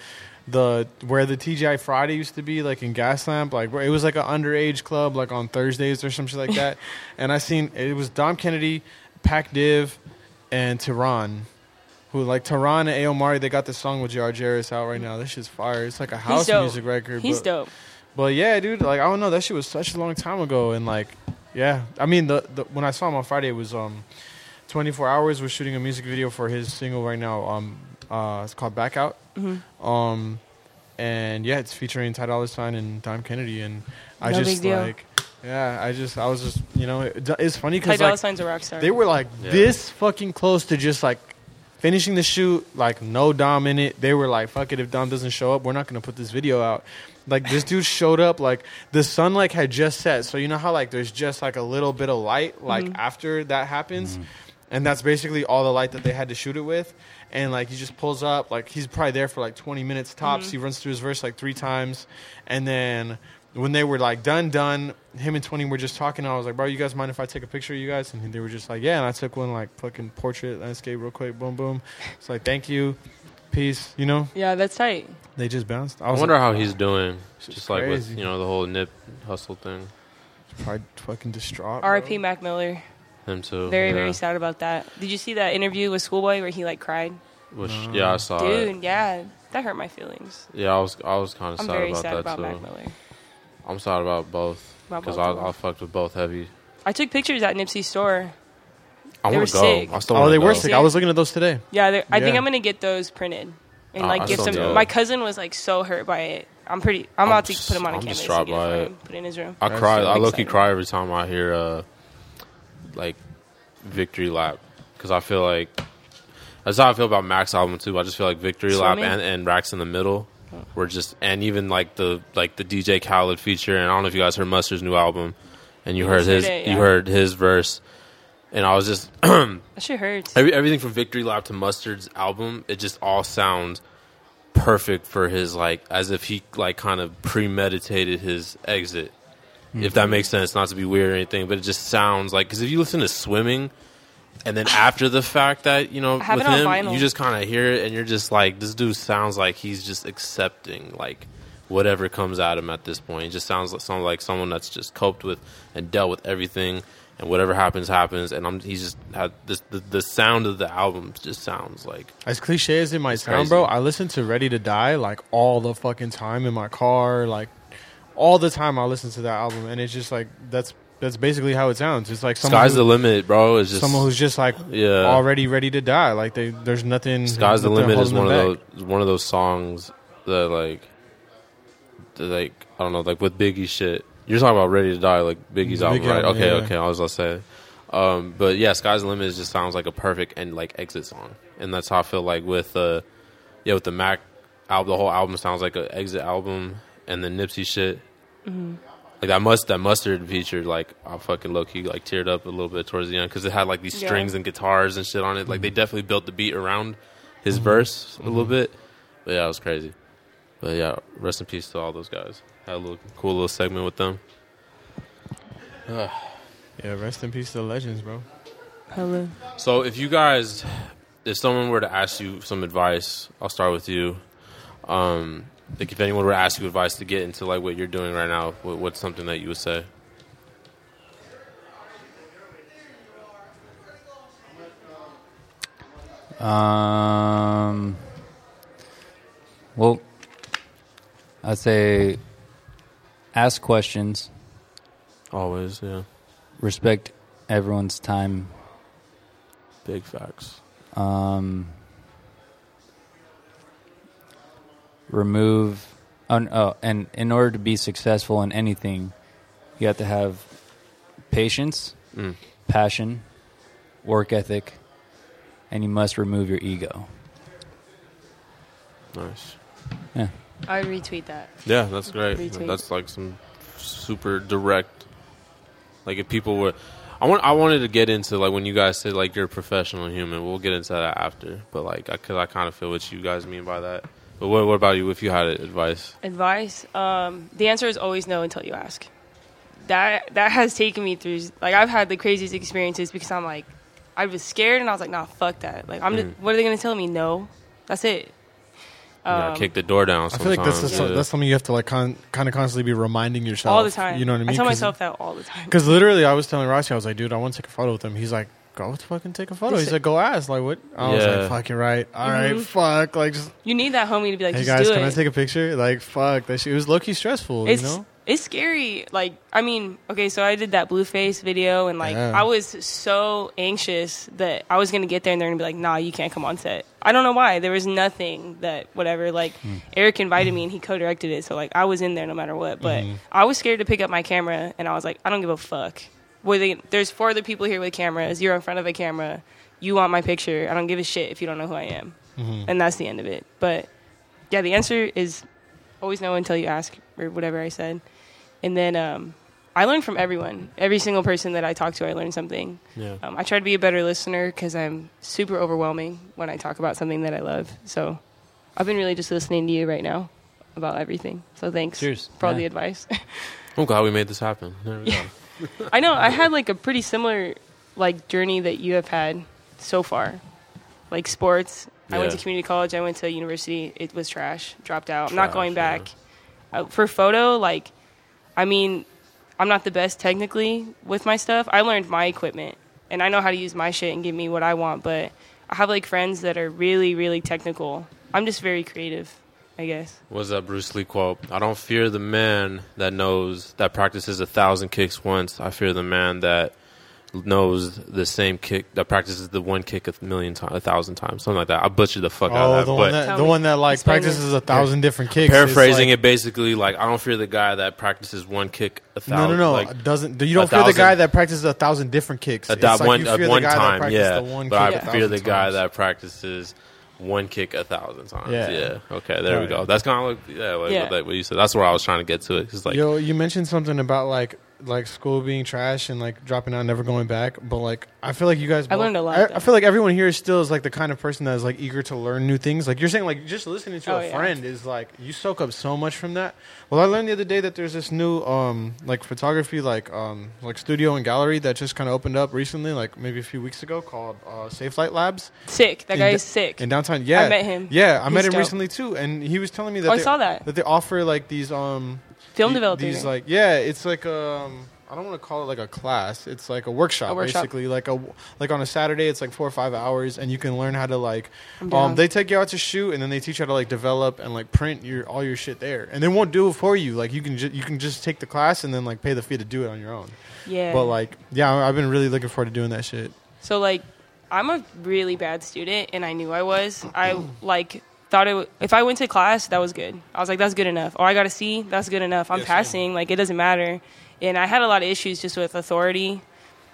the where the TGI Friday used to be, like in Gaslamp. Like where it was like an underage club, like on Thursdays or some shit like that. and I seen it was Dom Kennedy, Pac Div, and Tiron. Who like Tiron and Ayomari? They got this song with Jar Jarvis out right now. This shit's fire. It's like a house music record. He's but, dope. but yeah, dude, like I don't know, that shit was such a long time ago, and like, yeah, I mean, the, the when I saw him on Friday, it was um, 24 hours. We're shooting a music video for his single right now. Um, uh, it's called Back Out. Mm-hmm. Um, and yeah, it's featuring Ty Dolla Sign and Dom Kennedy, and I No big just deal. like, yeah, I just, I was just, you know, it, it's funny because Ty because Dolla like Sign's a rock star. they were like Yeah. this fucking close to just like finishing the shoot, like no Dom in it. They were like, fuck it, if Dom doesn't show up, we're not gonna put this video out. Like this dude showed up, like the sun like had just set, so you know how like there's just like a little bit of light like mm-hmm. after that happens, mm-hmm. and that's basically all the light that they had to shoot it with. And like he just pulls up, like he's probably there for like 20 minutes tops. Mm-hmm. He runs through his verse like three times, and then when they were like done, done, him and Twenty were just talking. I was like, bro, you guys mind if I take a picture of you guys? And they were just like, yeah. And I took one like fucking portrait landscape real quick, boom, boom. It's like, thank you, peace. You know, yeah, that's tight. they just bounced. I I wonder like, how he's doing. Shit's Just like with you know the whole Nip Hussle thing. probably fucking distraught. bro. R.I.P. Mac Miller. Him too. Very yeah. very sad about that. Did you see that interview with Schoolboy where he like cried? Which yeah, I saw it. Dude, yeah, that hurt my feelings. Yeah, I was I was kind of sad very about sad that about too. Mac Miller. I'm sad about both because I. I fucked with both heavy. I took pictures at Nipsey's store. I They want were to go. sick. I still Oh, wanna they go. were sick. I was looking at those today. Yeah, they're- I think Yeah. I'm gonna get those printed and Uh, like I give still some. do. My cousin was like so hurt by it. I'm pretty. I'm, I'm about to just- put him on a I'm canvas. distraught and get by it, it. him, Put it in his room. I cry. I low key exciting. cry every time I hear uh, like Victory Lap because I feel like that's how I feel about Mac's album too. I just feel like Victory Lap Swimming? and, and Racks in the Middle were just and even like the like the DJ Khaled feature and I don't know if you guys heard Mustard's new album and you heard his it, you heard his verse and I was just That shit hurts. Every, everything from Victory Lap to Mustard's album, it just all sounds perfect for his like as if he like kind of premeditated his exit. If that makes sense, not to be weird or anything, but it just sounds like because if you listen to Swimming, and then after the fact that you know with him, you just kind of hear it and you're just like, this dude sounds like he's just accepting like whatever comes at him at this point. It just sounds like sounds like someone that's just coped with and dealt with everything, and whatever happens happens. And I'm he's just had this the, the sound of the album just sounds like As cliche as it might sound, crazy. bro, I listen to Ready to Die like all the fucking time in my car, like all the time. I listen to that album, and it's just like that's that's basically how it sounds. It's like someone sky's who- the limit, bro. It's just someone who's just like yeah. already ready to die. Like they, there's nothing. Sky's the limit is one of back. those one of those songs that like that, like I don't know like with Biggie shit. You're talking about Ready to Die, like Biggie's Biggie album, right? album, okay, yeah. okay. I was gonna say, um, but yeah, Sky's the limit just sounds like a perfect and like exit song, and that's how I feel like with uh, yeah, with the Mac album, the whole album sounds like an exit album, and the Nipsey shit. Like that must that mustard feature, like I fucking low key like teared up a little bit towards the end because it had like these Yeah. strings and guitars and shit on it. Like they mm-hmm. definitely built the beat around his mm-hmm. verse a little mm-hmm. bit. But yeah, it was crazy. But yeah, rest in peace to all those guys. Had a little cool little segment with them. Yeah, rest in peace to the legends, bro. Hello. So if you guys, if someone were to ask you some advice, I'll start with you. Um, like if anyone were to ask you advice to get into like what you're doing right now, what, what's something that you would say? Um, well, I'd say ask questions. Always, yeah. Respect everyone's time. Big facts. Um, remove. Oh, n- oh, and in order to be successful in anything, you have to have patience, Mm. passion, work ethic, and you must remove your ego. Nice. Yeah. I would retweet that. Yeah, that's great. Retweet. That's like some super direct. Like if people were, I want. I wanted to get into like when you guys say like you're a professional human. We'll get into that after. But like, I cause I kind of feel what you guys mean by that. But what, what about you? If you had advice, Advice. Um, the answer is always no until you ask. That that has taken me through. Like I've had the craziest experiences because I'm like, I was scared and I was like, nah, fuck that. Like I'm. Mm. Just, what are they gonna tell me? No. That's it. you gotta Um, kick the door down. I feel like that's yeah. that's something you have to like con- kind of constantly be reminding yourself all the time. You know what I mean? I tell myself that all the time. because literally, I was telling Rossi, I was like, dude, I want to take a photo with him. He's like, go fucking take a photo. Just- He's like, go ask. Like what? I was Yeah. like, fuck, you're right. All right, Mhm. fuck. Like just You need that homie to be like, hey just guys, do can it. I take a picture? Like fuck, that shit. It was low key stressful. it's you know? it's scary. Like I mean, okay, so I did that Blueface video, and like Yeah. I was so anxious that I was gonna get there, and they're gonna be like, "Nah, you can't come on set." I don't know why. There was nothing that whatever. Like Eric invited me, and he co-directed it, so like I was in there no matter what. But I was scared to pick up my camera, and I was like, I don't give a fuck. Were they, there's four other people here with cameras. You're in front of a camera. You want my picture. I don't give a shit if you don't know who I am. And that's the end of it. But yeah, the answer is always no until you ask or whatever I said. And then um, I learned from everyone. Every single person that I talked to, I learned something. Yeah. Um, I try to be a better listener because I'm super overwhelming when I talk about something that I love. So I've been really just listening to you right now about everything. So thanks Cheers. for all Yeah. the advice. I'm glad we made this happen. There we go. I know I had like a pretty similar like journey that you have had so far, like sports. I went to community college. I went to university. It was trash. Dropped out. I'm not Trash, going yeah. back. Uh, for photo, like, I mean, I'm not the best technically with my stuff. I learned my equipment, and I know how to use my shit and give me what I want. But I have like friends that are really, really technical. I'm just very creative, I guess. What's that Bruce Lee quote? I don't fear the man that knows that practices a thousand kicks once. I fear the man that knows the same kick that practices the one kick a million times, a thousand times, something like that. I butchered the fuck out Oh, of that, the but one that the me. one that like Explain practices it. a thousand different kicks. paraphrasing It's it basically like I don't fear the guy that practices one kick a thousand. no, no, no. like, doesn't you don't a fear the guy that practices a thousand different kicks? a It's like one you at fear the one guy time, practices yeah. the one but I kick a fear the thousand guy that practices one kick a thousand times. Yeah. Yeah. Okay, there we go. That's kind of like yeah, like Yeah. What, that, what you said. That's where I was trying to get to it. Cause like Yo, you mentioned something about like like school being trash and like dropping out, and never going back. But like, I feel like you guys. I both- learned a lot, I. I feel like everyone here still is like the kind of person that is like eager to learn new things. Like you're saying, like just listening to Oh, a yeah. friend is like you soak up so much from that. Well, I learned the other day that there's this new um like photography like um like studio and gallery that just kind of opened up recently, like maybe a few weeks ago, called uh, Safe Light Labs Sick. That In guy da- is sick. in downtown. Yeah, I met him. Yeah, I He's met him dope. recently too, and he was telling me that Oh, I they, saw that. that they offer like these um Film the- developer. These like yeah, it's like um I don't want to call it like a class. It's like a workshop, A workshop. basically. Like a like on a Saturday, it's like four or five hours, and you can learn how to like. Um, they take you out to shoot, and then they teach you how to like develop and like print your all your shit there, and they won't do it for you. Like you can ju- you can just take the class and then like pay the fee to do it on your own. yeah. But like yeah, I've been really looking forward to doing that shit. So like, I'm a really bad student, and I knew I was. I like thought it. W- if I went to class, that was good. I was like, that's good enough. Oh, I got a C. That's good enough. I'm Yeah, same. passing. Like it doesn't matter. And I had a lot of issues just with authority.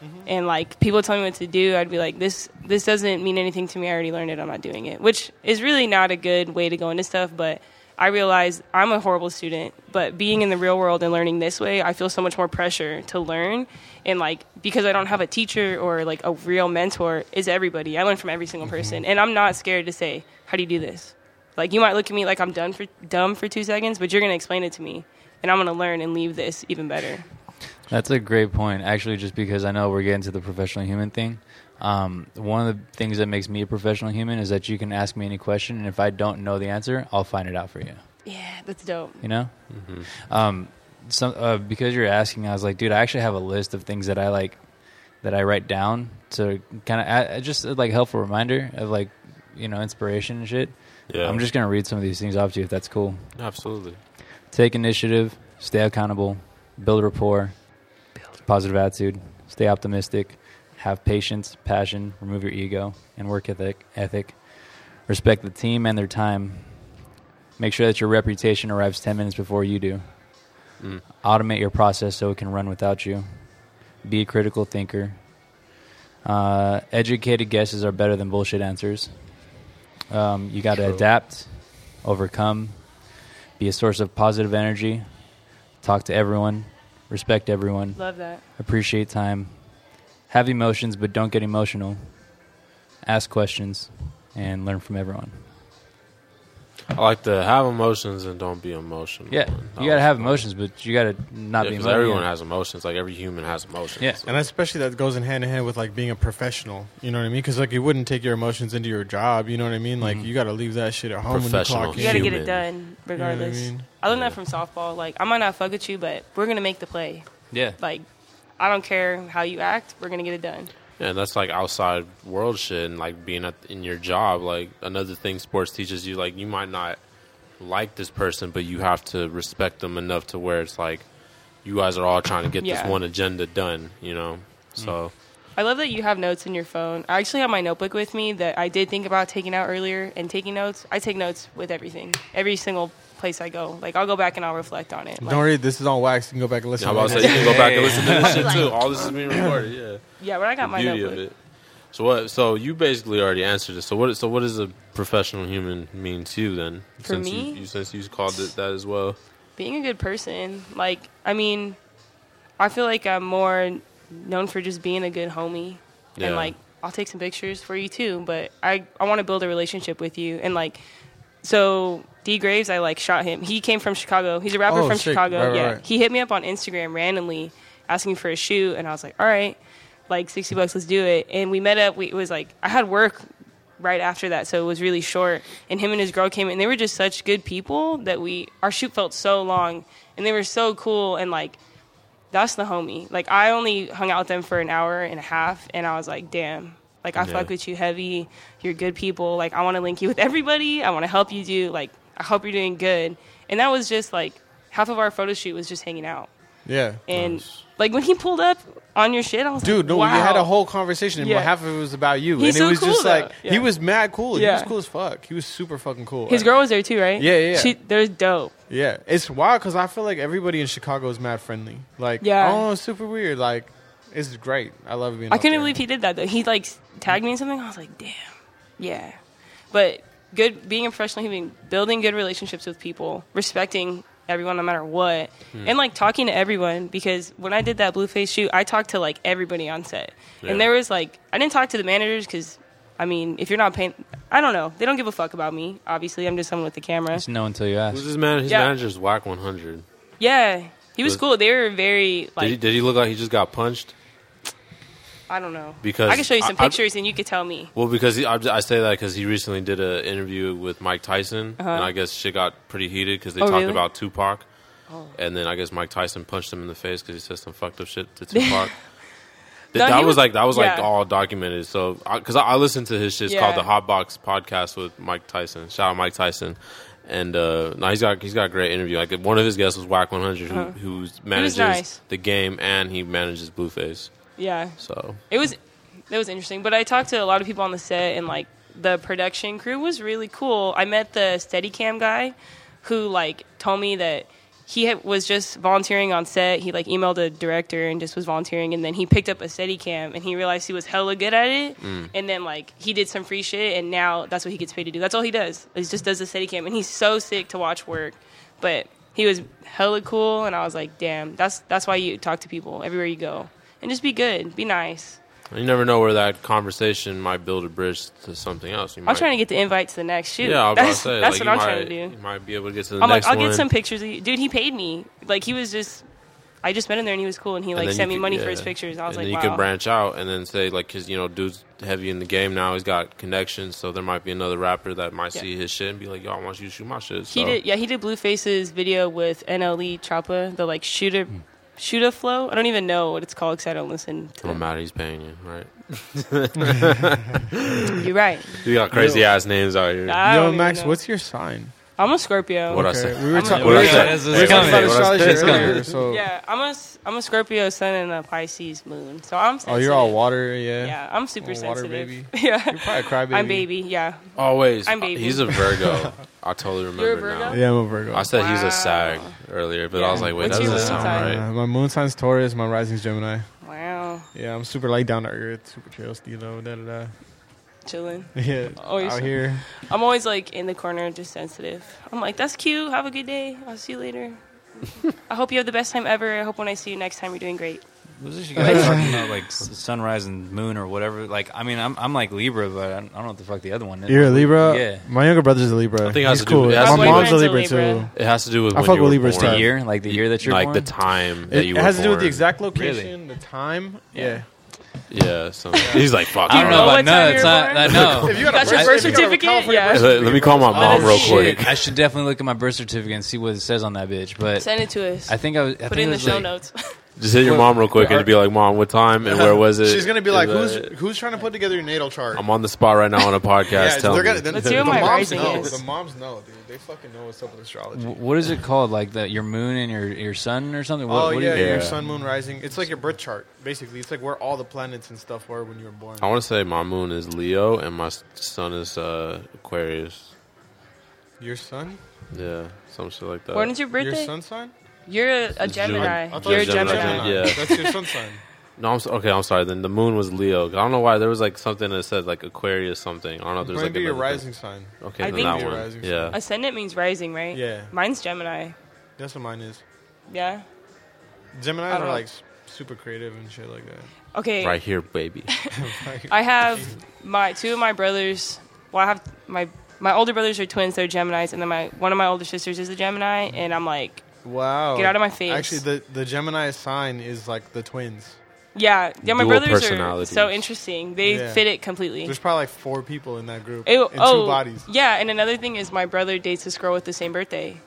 Mm-hmm. And like people telling me what to do, I'd be like, "This this doesn't mean anything to me. I already learned it. I'm not doing it." Which is really not a good way to go into stuff. But I realized I'm a horrible student. But being in the real world and learning this way, I feel so much more pressure to learn. And like because I don't have a teacher or like a real mentor, is everybody. I learn from every single mm-hmm. person, and I'm not scared to say, "How do you do this?" Like you might look at me like I'm done for dumb for two seconds, but you're gonna explain it to me, and I'm gonna learn and leave this even better. That's a great point, actually, just because I know we're getting to the professional human thing. Um, one of the things that makes me a professional human is that you can ask me any question, and if I don't know the answer, I'll find it out for you. Yeah, that's dope. You know? Um, some, uh, because you're asking, I was like, dude, I actually have a list of things that I like that I write down to kind of just uh, like helpful reminder of like you know inspiration and shit. Yeah, I'm just gonna read some of these things off to you if that's cool. absolutely. Take initiative, stay accountable, build rapport, positive attitude, stay optimistic, have patience, passion, remove your ego, and work ethic. Ethic. Respect the team and their time. Make sure that your reputation arrives 10 minutes before you do. Mm. Automate your process so it can run without you. Be a critical thinker. Uh, educated guesses are better than bullshit answers. Um, you got to adapt, overcome, be a source of positive energy, talk to everyone, respect everyone, Love that. appreciate time, have emotions but don't get emotional, ask questions, and learn from everyone. I like to have emotions and don't be emotional. Yeah, That you gotta was have emotions, but you gotta not Yeah, be 'cause emotional. everyone has emotions. Like every human has emotions. Yeah. And especially that goes in hand in hand with like being a professional. You know what I mean? Because like you wouldn't take your emotions into your job. You know what I mean? Like Mhm. you got to leave that shit at home when you Professional clock in. You got to get it done You know what regardless. I mean? I learned Yeah. that from softball. Like, I might not fuck with you, but we're gonna make the play. Yeah, Like, I don't care how you act. We're gonna get it done. Yeah, and that's like outside world shit and like being at, in your job. Like another thing sports teaches you, like you might not like this person, but you have to respect them enough to where it's like you guys are all trying to get Yeah. this one agenda done. You know, mm. so I love that you have notes in your phone. I actually have my notebook with me that I did think about taking out earlier and taking notes. I take notes with everything, every single place I go. Like I'll go back and I'll reflect on it. Like, Don't worry, this is on wax. You can go back and listen. I'm about to to say it. you can go back and listen to this shit too. All this is being recorded. Yeah, yeah, but I got the my beauty notebook. of it. So what? So you basically already answered it. So what? So what does a professional human mean to you then? For since me? you, you since you called it that as well. being a good person. Like, I mean, I feel like I'm more known for just being a good homie. Yeah. And, like, I'll take some pictures for you too, but I, I want to build a relationship with you. And, like, so D Graves, I, like, shot him. He came from Chicago. He's a rapper Oh, from sick. Chicago. Right, yeah. right. He hit me up on Instagram randomly asking for a shoot, and I was like, all right, like, 60 bucks, let's do it. And we met up. We, it was like, I had work right after that, so it was really short. And him and his girl came in. They were just such good people that we our shoot felt so long, and they were so cool. And like, that's the homie. Like I only hung out with them for an hour and a half, and I was like, damn. Like I Yeah. fuck with you heavy. You're good people. Like I want to link you with everybody. I want to help you do. Like I hope you're doing good. And that was just like half of our photo shoot was just hanging out. Yeah. And Nice. like when he pulled up on your shit, I was like, Dude, like, no, wow. we had a whole conversation, and Yeah. half of it was about you, He's and it was cool, just though. like Yeah. he was mad cool. He was cool as fuck. He was super fucking cool. His Like, girl was there too, right? Yeah, yeah, yeah. She, they're dope. Yeah, it's wild because I feel like everybody in Chicago is mad friendly. Like, Yeah. I it's super weird. Like, it's great. I love being. I couldn't there. believe he did that though. He like tagged me in something. I was like, damn, yeah. But good, being a professional human, building good relationships with people, respecting everyone no matter what, Hmm. and like talking to everyone. Because when I did that Blueface shoot, I talked to like everybody on set, Yeah. and there was like I didn't talk to the managers because. I mean, if you're not paying, I don't know. They don't give a fuck about me. Obviously, I'm just someone with the camera. just know until you ask. Who's his man? His Yeah. manager's Wack 100. Yeah, he was Was- cool. They were very like did, he, did he look like he just got punched? I don't know. Because I can show you some I- I- pictures and you could tell me. Well, because he, I, I say that because he recently did an interview with Mike Tyson, Uh-huh. and I guess shit got pretty heated because they Oh, talked really? about Tupac, Oh. and then I guess Mike Tyson punched him in the face because he said some fucked up shit to Tupac. Th- No, that was was- like that was like all documented. So because I, I listened to his shit, it's called the Hot Box Podcast with Mike Tyson. Shout out Mike Tyson. And uh, no, he's got he's got a great interview. Like one of his guests was Wack 100, who Uh-huh. manages nice. the game and he manages Blueface. Yeah. So It was it was interesting, but I talked to a lot of people on the set, and like the production crew was really cool. I met the Steadicam guy, who like told me that he had, was just volunteering on set. He like emailed a director and just was volunteering, and then he picked up a Steadicam, and he realized he was hella good at it. Mm. And then like he did some free shit, and now that's what he gets paid to do. That's all he does. He just does the Steadicam, and he's so sick to watch work, but. He was hella cool, and I was like, "Damn, that's that's why you talk to people everywhere you go, and just be good, be nice." you never know where that conversation might build a bridge to something else. You I'm might, trying to get the invite to the next shoot. Yeah, I was about to that's say. that's like, what I'm might, trying to do. You might be able to get to the I'm like, I'll one. get some pictures. Of you. Dude, he paid me. Like he was just. I just met him there and he was cool and he like then sent me could- money for his pictures. I was and like, then wow. you could branch out and then say like, cause you know, dude's heavy in the game now. He's got connections, so there might be another rapper that might Yeah. see his shit and be like, "Yo, I want you to shoot my shit." he did. Yeah, he did Blueface's video with NLE Choppa, the like shooter. Hmm. Hmm. Shooter flow. I don't even know what it's called because I don't listen. To I'm them. mad he's paying you, right? You're right. You got crazy ass names out here. I Yo, don't even Max, know. what's your sign? I'm a Scorpio. What I Okay, say? we were I'm talking. What I Yeah, say? this is We were talking coming. about I astrology say? earlier, so Yeah, I'm a s- I'm a Scorpio sun and a Pisces moon. So I'm. oh, you're all water, yeah. Yeah, I'm super water sensitive. baby. yeah, You're probably a crybaby. I'm baby. Yeah, Always. I'm baby. He's a Virgo. I totally remember You're a Virgo? now. Yeah, I'm a Virgo. I said he's a Sag earlier, but I was like, wait, What's that your doesn't moon sound sign? right. Uh, my moon sign's Taurus. My rising's Gemini. wow, Yeah, I'm super light down to earth, super chill, Stillo, da da da. Chilling. Yeah, you're out here. I'm always like in the corner, just sensitive. I'm like, that's cute. Have a good day. I'll see you later. I hope you have the best time ever. I hope when I see you next time, you're doing great. Was this you guys talking about like s- sunrise and moon or whatever? Like, I mean, I'm I'm like Libra, but I don't, I don't know what the fuck the other one is. You're a Libra. Yeah. My younger brother's a Libra. I think it has He's to do- cool. it has My to do- mom's a Libra, boyfriend's a Libra. too. It has to do with I when fuck you with were Libras born. The too. year, like the year that you're like born. the time that It, you it were has to do with born. the exact location, the time. Yeah. Yeah, so he's like, fuck. I don't know know about what no. It's not. I know. If you got, Got a your birth birth certificate, certificate? Yeah. Let, let me call my mom oh, real Shit, quick. I should definitely look at my birth certificate and see what it says on that bitch. But Send it to us. I think I was. I Put think it in the was show like, notes. Just hit your mom real quick and be like, "Mom, what time and where was it?" She's gonna be like, Is "Who's that- who's trying to put together your natal chart?" I'm on the spot right now on a podcast. yeah, Tell they're me. gonna. The, Let's the, see what the my moms rising know. is. The moms know, dude. They fucking know what's up with astrology. What is it called? Like the your moon and your your sun or something? What, oh what yeah, you, Yeah. your sun, moon, rising. It's like your birth chart, basically. It's like where all the planets and stuff were when you were born. I want to say my moon is Leo and my sun is uh, Aquarius. Your sun? Yeah, some shit like that. when is your birthday? Your sun sign? You're a, a Gemini. I thought You're a it Gemini. Gemini. Yeah. That's your sun sign. No, I'm s- okay. I'm sorry. Then the moon was Leo. I don't know why there was like something that said like Aquarius something. I don't know if there's Might like be your another rising sign. thing. Okay, I then think- that Your one. rising Yeah. Ascendant means rising, right? Yeah, Mine's Gemini. that's what mine is. Yeah. I Gemini's don't are know. like s- super creative and shit like that. Okay. Right here, baby. I have my two of my brothers. Well, I have my my older brothers are twins. They're Gemini's, and then my one of my older sisters is a Gemini. And I'm like, Wow. Get out of my face. Actually, the the Gemini sign is like the twins. Yeah, yeah. My Dual brothers are personalities. so interesting. They Yeah. fit it completely. There's probably like four people in that group It- in oh, two bodies. yeah. And another thing is my brother dates this girl with the same birthday,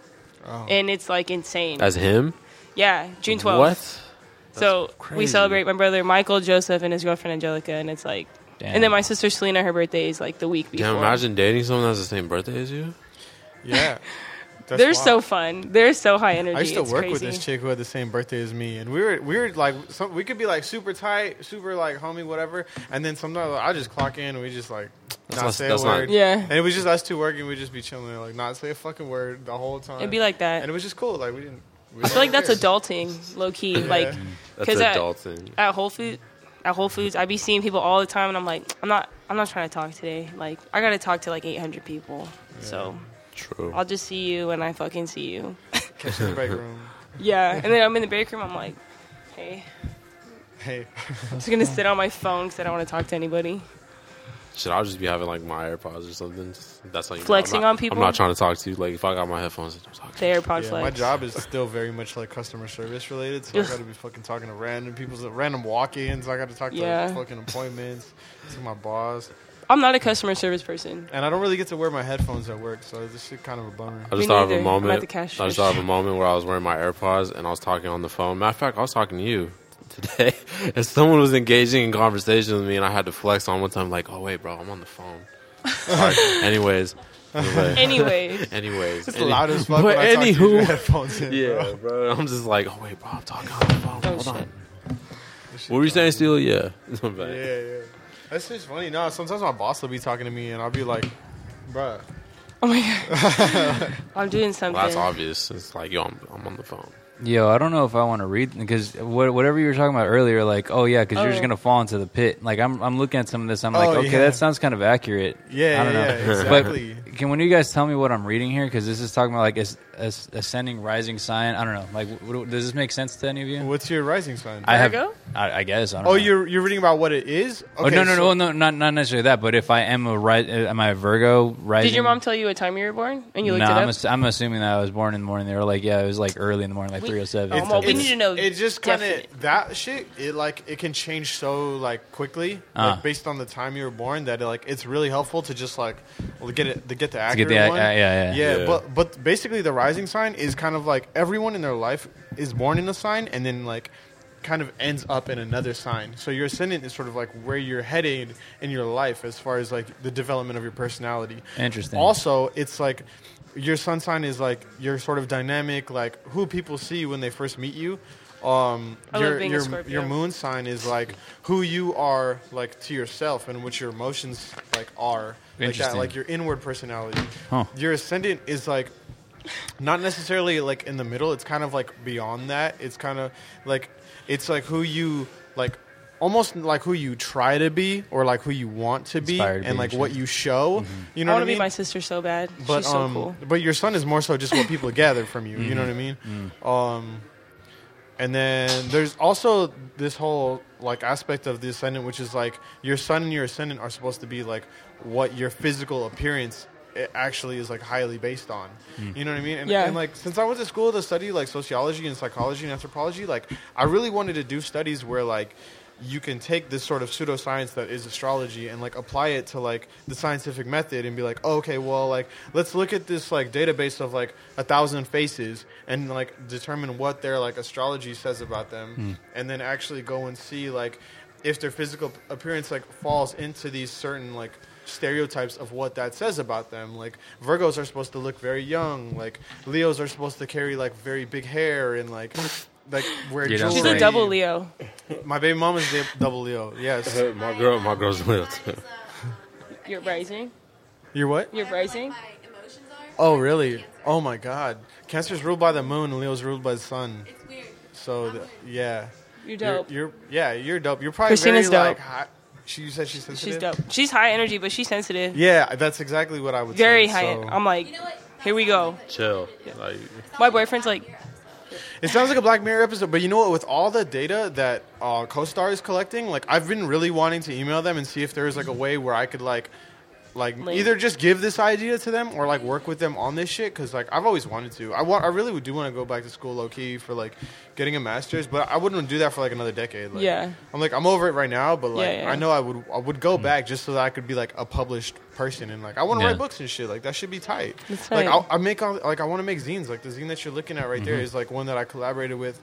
Oh. and it's like insane. As him? yeah, June 12th. What? So we crazy. celebrate my brother Michael Joseph and his girlfriend Angelica, and it's like, Damn. and then my sister Selena, her birthday is like the week before. Damn, imagine dating someone that has the same birthday as you. yeah. That's They're wild. so fun. They're so high energy. I used to It's work with this chick who had the same birthday as me, and we were we were like some, we could be like super tight, super like homie, whatever, and then sometimes I just clock in and we just like not not- say that's a not- word. Yeah, And it was just us two working. We just be chilling, like not say a fucking word the whole time. it'd be like that. and it was just cool. Like we didn't. We I feel like that's didn't adulting, low key. Like mm, because at- at Whole Foods, at Whole Foods, I be seeing people all the time, and I'm like, I'm not, I'm not trying to talk today. Like, I gotta talk to like 800 people. So True. I'll just see you when I fucking see you. Catch in the break room. Yeah, and then I'm in the break room. I'm like, hey, Hey, I'm just gonna sit on my phone because I don't want to talk to anybody. Should I just be having like my AirPods or something? Just- That's like Flexing I'm not, on people? I'm not trying to talk to you. Like if I got my headphones, I'm talking. The AirPod yeah, flex. my job is still very much like customer service related, so I got to be fucking talking to random people, random walk-ins. I got to talk Yeah. to fucking appointments, to my boss, I'm not a customer service person. and I don't really get to wear my headphones at work, so this shit kind of a bummer. I Me just thought of neither. a I'm moment. cash I just thought of a moment where I was wearing my AirPods and I was talking on the phone. Matter of fact, I was talking to you today, and someone was engaging in conversation with me, and I had to flex on one time, like, "Oh wait, bro, I'm on the phone." Sorry. Anyways. Anyway. Anyways, Anyways. It's any- loud as fuck. But when I talk to you, anywho- headphones in, Yeah, bro. bro. I'm just like, oh wait, bro, I'm talking on the phone. Oh, Hold shit. on. What were you saying, drives me- Steele? Yeah. Yeah, yeah. That's just funny. No, sometimes my boss will be talking to me, and I'll be like, "Bruh, oh my god, I'm doing something. Well, that's obvious. It's like, yo, I'm, I'm on the phone. Yo, I don't know if I want to read because what, whatever you were talking about earlier, like, oh yeah, because oh, you're just Oh. gonna fall into the pit. Like, I'm, I'm looking at some of this. I'm like, Oh, okay, yeah. that sounds kind of accurate. yeah, I don't know. yeah, yeah, exactly." But can one of you guys tell me what I'm reading here? Because this is talking about like as, as ascending, rising sign. I don't know. Like, what, what- does this make sense to any of you? What's your rising sign? I have. Virgo? I, I guess. I don't oh, know. you're you're reading about what it is? Oh no no so- no no not not necessarily that. But if I am a ri- uh, am I a Virgo rising? Did your mom tell you what time you were born? And you No, looked it I'm, up. ass- I'm assuming that I was born in the morning. They were like, yeah, it was like early in the morning, like We- three oh seven. Oh, well, we need to know It just kind of that shit. It like it can change so like quickly, Ah. like based on the time you were born. That it, like it's really helpful to just like well, get it to get the to accurate get the uh, one. yeah yeah yeah, Yeah. but but basically the rising sign is kind of like everyone in their life is born in a sign and then like kind of ends up in another sign. So your ascendant is sort of like where you're headed in your life as far as like the development of your personality. Interesting. Also, it's like your sun sign is like your sort of dynamic, like who people see when they first meet you. Um, I love your being your your moon sign is like who you are, like to yourself, and what your emotions like are, like that, Interesting. like your inward personality. Huh. Your ascendant is like not necessarily like in the middle. It's kind of like beyond that. It's kind of like it's like who you like almost like who you try to be or like who you want to be Inspired and like sure. what you show. You know I what want I to be mean? my sister so bad. but She's so um cool. but your son is more so just what people gather from you. You know what I mean? Mm-hmm. Um and then there's also this whole like aspect of the ascendant which is like your sun and your ascendant are supposed to be like what your physical appearance it actually is like highly based on. Hmm. You know what I mean? And, Yeah. and like since I went to school to study like sociology and psychology and anthropology, like I really wanted to do studies where like you can take this sort of pseudoscience that is astrology and like apply it to like the scientific method and be like, oh, okay, well, like let's look at this like database of like a thousand faces and like determine what their like astrology says about them, hmm. and then actually go and see like if their physical appearance like falls into these certain like stereotypes of what that says about them. Like Virgos are supposed to look very young. Like Leos are supposed to carry like very big hair and like like wear You know, jewelry. She's a double Leo. My baby mom is the double Leo. Yes. my girl, my girl's Leo too. You're rising. You're what? You're rising. My emotions are. Oh really? Oh my God. Cancer's ruled by the moon and Leo's ruled by the sun. It's weird. So the, yeah. You're You're, dope. you're yeah. You're dope. You're probably Christina's very like dope. High. She you said she's sensitive. She's dope. She's high energy, but she's sensitive. Yeah, that's exactly what I would Very say. high. So- I'm like, You know here we go. Chill. Like, My boyfriend's like, It sounds like a Black Mirror episode, but you know what? With all the data that uh, CoStar is collecting, like I've been really wanting to email them and see if there's like a way where I could like, like Link. either just give this idea to them or like work with them on this shit. Because like I've always wanted to. I want. I really would do want to go back to school low key for like getting a master's, but I wouldn't do that for like another decade. Like, Yeah. I'm like I'm over it right now, but like Yeah, yeah. I know I would I would go back just so that I could be like a published person and like I want to Yeah. write books and shit. Like that should be tight. That's Like tight. I'll, I make all, like I want to make zines. Like the zine that you're looking at right there Mm-hmm. is like one that I collaborated with,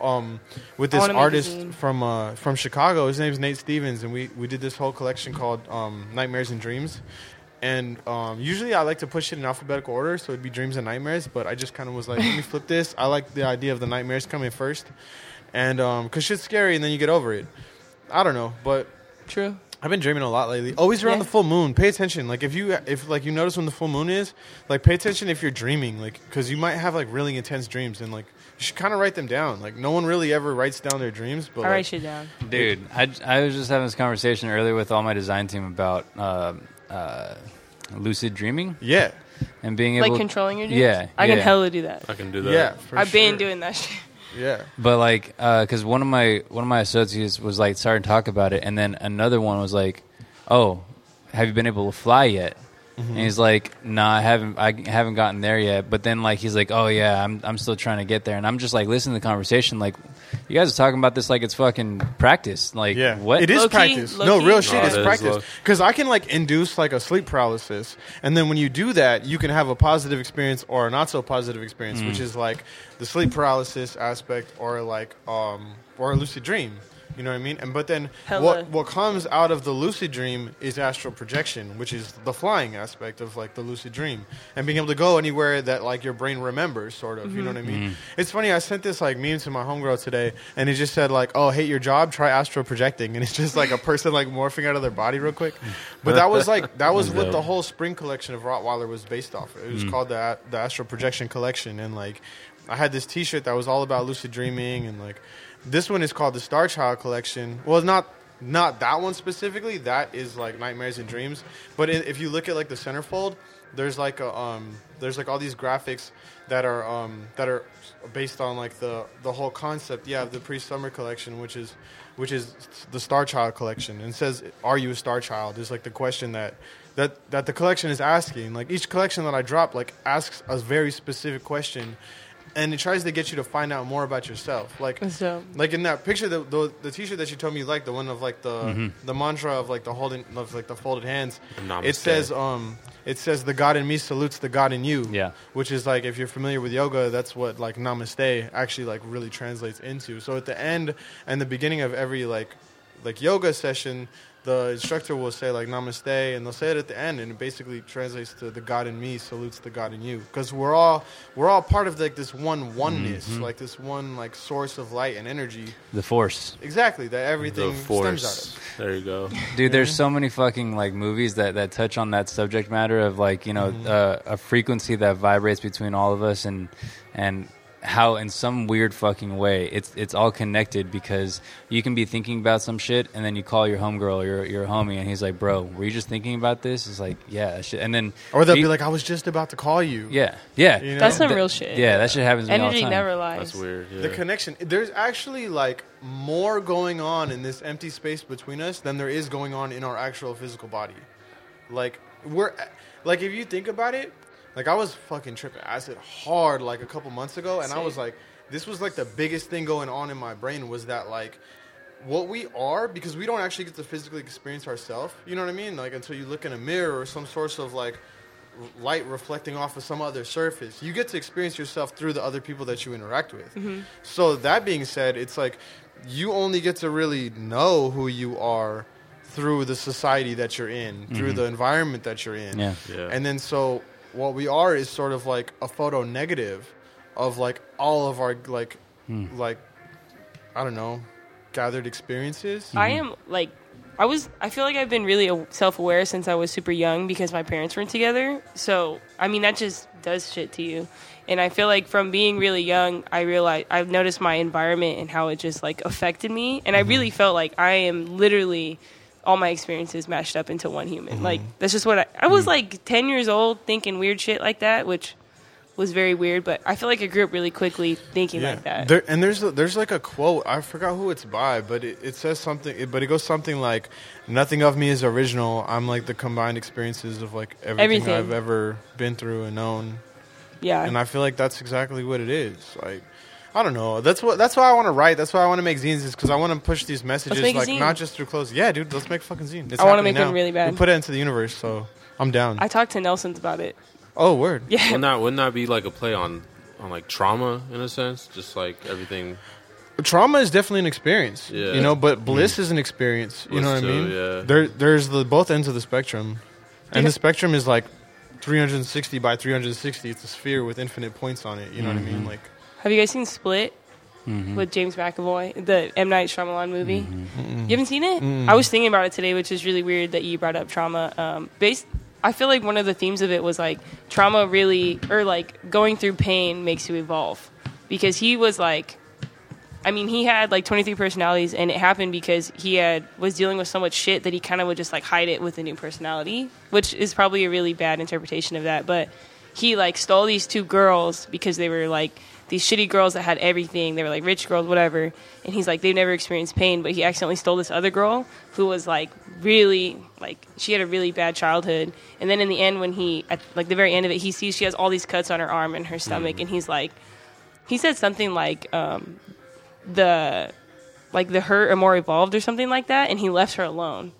um, with this wanna make a artist from uh, from Chicago. His name's Nate Stevens, and we we did this whole collection called um, Nightmares and Dreams. And um, usually I like to push it in alphabetical order, so it'd be dreams and nightmares. But I just kind of was like, let me flip this. I like the idea of the nightmares coming first, and um, cause shit's scary, and then you get over it. I don't know, but true. I've been dreaming a lot lately. Always around Yeah. the full moon. Pay attention. Like if you if like you notice when the full moon is, like pay attention if you're dreaming. Like because you might have like really intense dreams and like you should kind of write them down. Like no one really ever writes down their dreams, but I like, write shit down. Dude, I, I was just having this conversation earlier with all my design team about um uh, lucid dreaming yeah, and being able Like controlling your dreams. Yeah, I can hella do that. I can do that. yeah. For I've been doing that shit. Yeah, But like, because one of my one of my associates was like starting to talk about it, and then another one was like, "Oh, have you been able to fly yet?" And he's like, "Nah, I haven't. I haven't gotten there yet." But then like he's like, "Oh yeah, I'm I'm still trying to get there." And I'm just like listening to the conversation, like, you guys are talking about this like it's fucking practice. Like, yeah. what? It is Low-key- practice. no, low-key- real shit. No, it's it is practice because I can like induce like a sleep paralysis, and then when you do that, you can have a positive experience or a not so positive experience, which is like the sleep paralysis aspect or like um or a lucid dream. You know what I mean? And but then Hella. what what comes out of the lucid dream is astral projection, which is the flying aspect of like the lucid dream and being able to go anywhere that like your brain remembers, sort of. You know what I mm-hmm. mean? Mm-hmm. It's funny. I sent this like meme to my homegirl today, and it just said like, "Oh, hate your job? Try astral projecting," and it's just like a person like morphing out of their body real quick. But that was like that was what the whole spring collection of Rottweiler was based off. Of. It was mm. called the the astral projection collection, and like I had this T-shirt that was all about lucid dreaming, and like this one is called the Star Child collection. Well, it's not not that one specifically. That is like nightmares and dreams. But i if you look at like the centerfold, there's like a um there's like all these graphics that are um that are based on like the the whole concept. Yeah, the pre summer collection, which is which is the Star Child collection, and says, "Are you a Star Child?" Is like the question that. That, that the collection is asking like each collection that I drop like asks a very specific question, and it tries to get you to find out more about yourself. Like That's like in that picture, the, the the T-shirt that you told me you like, the one of like the the mantra of like the holding of like the folded hands. Namaste. It says um it says the God in me salutes the God in you. Yeah. Which is like if you're familiar with yoga, that's what like namaste actually like really translates into. So at the end and the beginning of every like like yoga session, the instructor will say like namaste and they'll say it at the end and it basically translates to the god in me salutes the god in you because we're all we're all part of like this one oneness Mm-hmm. like this one like source of light and energy The Force. exactly that The everything stems out of. There you go. Dude, there's so many fucking like movies that, that touch on that subject matter of like you know Mm-hmm. uh, a frequency that vibrates between all of us and and how in some weird fucking way it's it's all connected because you can be thinking about some shit and then you call your homegirl or your your homie and he's like, bro, were you just thinking about this? It's like, yeah, shit. and then or they'll you- be like i was just about to call you yeah, yeah, You know? That's some Th- real shit. Yeah, that shit happens to all the Energy time. never lies. That's weird. Yeah. the connection there's actually like more going on in this empty space between us than there is going on in our actual physical body like we're like if you think about it like i was fucking tripping acid hard like a couple months ago and i was like this was like the biggest thing going on in my brain was that like what we are because we don't actually get to physically experience ourselves you know what i mean? Like until you look in a mirror or some source of like light reflecting off of some other surface. You get to experience yourself through the other people that you interact with. Mm-hmm. So that being said it's like you only get to really know who you are through the society that you're in through mm-hmm. the environment that you're in. Yeah. Yeah. and then so what we are is sort of like a photo negative of like all of our like hmm. like I don't know gathered experiences. I am like, I was. I feel like I've been really self aware since I was super young because my parents weren't together. So I mean, that just does shit to you. And I feel like from being really young, I realized I've noticed my environment and how it just like affected me. And I mm-hmm. really felt like I am literally all my experiences mashed up into one human. Mm-hmm. Like that's just what I, I was mm. like ten years old thinking weird shit like that, which was very weird. But I feel like I grew up really quickly thinking like that. There, and there's there's like a quote I forgot who it's by, but it, it says something. It, but it goes something like, "Nothing of me is original. I'm like the combined experiences of like everything, Everything. I've ever been through and known." yeah. And I feel like that's exactly what it is. Like, I don't know. That's what. That's why I want to write. That's why I want to make zines. Is because I want to push these messages, make a like zine. not just through clothes. Yeah, dude. Let's make a fucking zine. It's I wanna happening make one now. really bad. We put it into the universe, so I'm down. I talked to Nelson's about it. oh, word. Yeah. wouldn't that wouldn't that be like a play on on like trauma in a sense? Just like everything. Trauma is definitely an experience. Yeah. You know, but bliss is an experience. you Bliss know what I mean? yeah. There, there's the both ends of the spectrum, and Yeah. the spectrum is like 360 by 360. It's a sphere with infinite points on it. You know what I Mm-hmm. mean? Like, Have you guys seen Split mm-hmm. with James McAvoy, the M Night Shyamalan movie? Mm-hmm. Mm-hmm. You haven't seen it? I was thinking about it today, which is really weird that you brought up trauma. Um, based, I feel like one of the themes of it was like trauma really, or like going through pain makes you evolve, because he was like. I mean, he had like 23 personalities, and it happened because he had was dealing with so much shit that he kind of would just like hide it with a new personality, which is probably a really bad interpretation of that. But he like stole these two girls because they were like these shitty girls that had everything. They were like rich girls, whatever. And he's like, they've never experienced pain, but he accidentally stole this other girl who was like really like she had a really bad childhood. And then in the end, when he at like the very end of it, he sees she has all these cuts on her arm and her stomach, and he's like, he said something like, um, the like the hurt are more evolved or something like that, and he left her alone.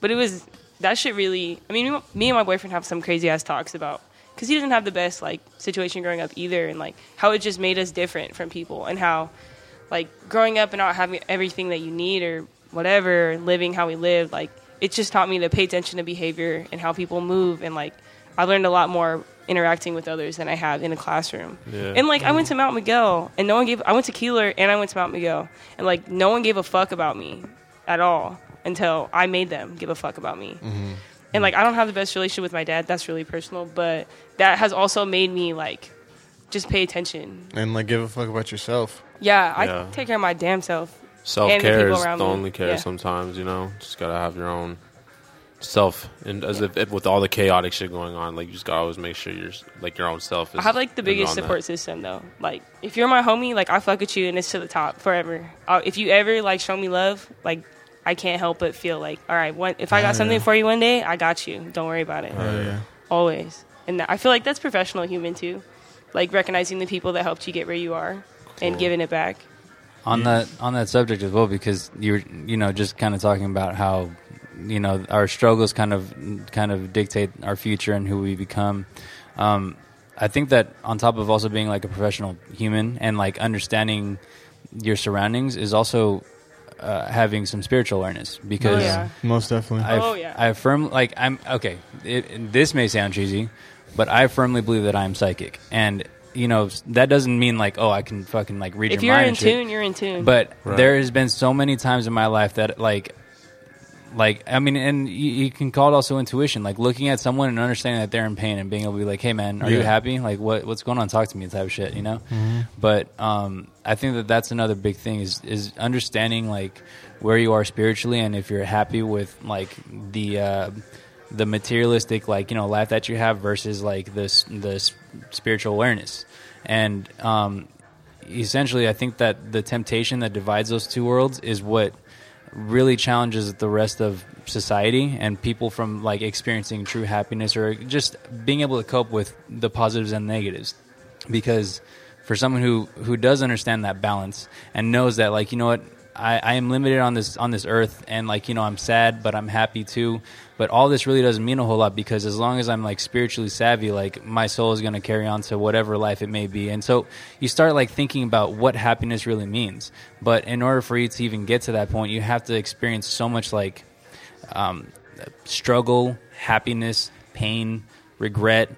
But it was that shit really. I mean, me and my boyfriend have some crazy ass talks about because he doesn't have the best like situation growing up either, and like how it just made us different from people, and how like growing up and not having everything that you need or whatever, living how we live, like it just taught me to pay attention to behavior and how people move, and like I learned a lot more interacting with others than I have in a classroom. Yeah. And like I went mm. to Mount Miguel, and no one gave. I went to Keeler, and I went to Mount Miguel, and like no one gave a fuck about me at all until I made them give a fuck about me. Mm-hmm. And like I don't have the best relationship with my dad. That's really personal, but that has also made me like just pay attention. and like give a fuck about yourself. Yeah, I Yeah. take care of my damn self. Self care is the me. only care Yeah. sometimes, you know. Just gotta have your own self, and as if, if with all the chaotic shit going on, like you just gotta always make sure you're like your own self. Is I have like the biggest on that. support system though. Like if you're my homie, like I fuck with you and it's to the top forever. Uh, if you ever like show me love, like I can't help but feel like, all right, one, if I got Oh, something yeah. for you one day, I got you. Don't worry about it. Oh yeah. Always. And I feel like that's professional human too. Like recognizing the people that helped you get where you are and giving it back. on that on that subject as well because you're you know just kind of talking about how you know our struggles kind of kind of dictate our future and who we become um, i think that on top of also being like a professional human and like understanding your surroundings is also uh, having some spiritual awareness because Oh, yeah. Most definitely. I, Oh, yeah. I firm like I'm okay. It, this may sound cheesy, but I firmly believe that I'm psychic, and you know that doesn't mean like oh I can fucking like read If your you're in and shit. tune, you're in tune. But Right. there has been so many times in my life that like like I mean and you, you can call it also intuition like looking at someone and understanding that they're in pain and being able to be like hey man are you happy? Like what what's going on? Talk to me type of shit you know? But um I think that that's another big thing is is understanding like where you are spiritually and if you're happy with like the uh the materialistic like you know life that you have versus like this this spiritual awareness. And um essentially, I think that the temptation that divides those two worlds is what really challenges the rest of society and people from like experiencing true happiness or just being able to cope with the positives and negatives. Because for someone who who does understand that balance and knows that like you know what I, I am limited on this on this earth and like you know I'm sad but I'm happy too. But all this really doesn't mean a whole lot because as long as I'm like spiritually savvy like my soul is going to carry on to whatever life it may be. And so you start like thinking about what happiness really means. But in order for you to even get to that point you have to experience so much like um, struggle, happiness, pain, regret,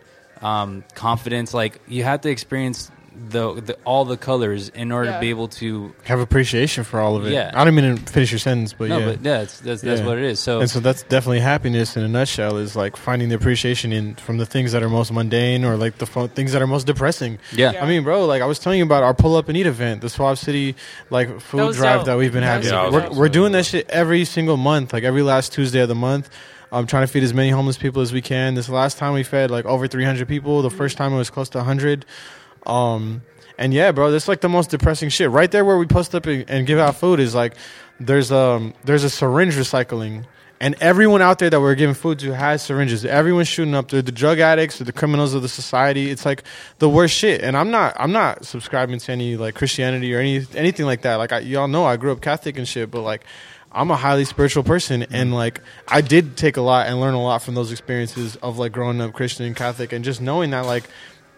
um, confidence. Like you have to experience the, the all the colors in order to Yeah. be able to. Have appreciation for all of it. Yeah. I don't mean to finish your sentence, but no, yeah. but yeah, it's, that's that's Yeah. what it is. So, and so that's definitely happiness in a nutshell is like finding the appreciation in from the things that are most mundane or like the fo- things that are most depressing. yeah. Yeah. I mean, bro, like I was telling you about our pull up and eat event, the Swab City like food was drive dope. that we've been That having. was Yeah, super we're, dope. we're doing that shit every single month, like every last Tuesday of the month. I'm trying to feed as many homeless people as we can. This last time we fed like over 300 people. The first time it was close to 100. Um, and yeah, bro, that's like the most depressing shit. Right there where we post up and, and give out food is like there's um there's a syringe recycling. And everyone out there that we're giving food to has syringes. Everyone's shooting up. They're the drug addicts. They're the criminals of the society. It's like the worst shit. And I'm not. I'm not subscribing to any like Christianity or any anything like that. Like I, y'all know, I grew up Catholic and shit. But like, I'm a highly spiritual person, and like I did take a lot and learn a lot from those experiences of like growing up Christian and Catholic, and just knowing that like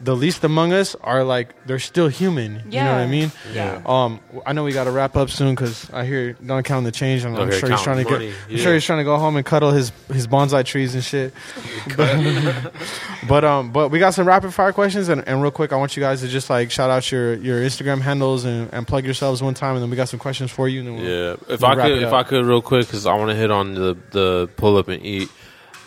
the least among us are like they're still human. Yeah. You know what I mean? Yeah. Um, I know we got to wrap up soon because I hear Don counting the change, and Oh, I'm sure he's trying to counting get. money. I'm sure he's trying to go home and cuddle his his bonsai trees and shit. But, but um, but we got some rapid fire questions, and, and real quick, I want you guys to just like shout out your your Instagram handles and, and plug yourselves one time, and then we got some questions for you. And then we'll, Yeah, if we'll I could, if. I could, real quick, because I want to hit on the the pull up and eat.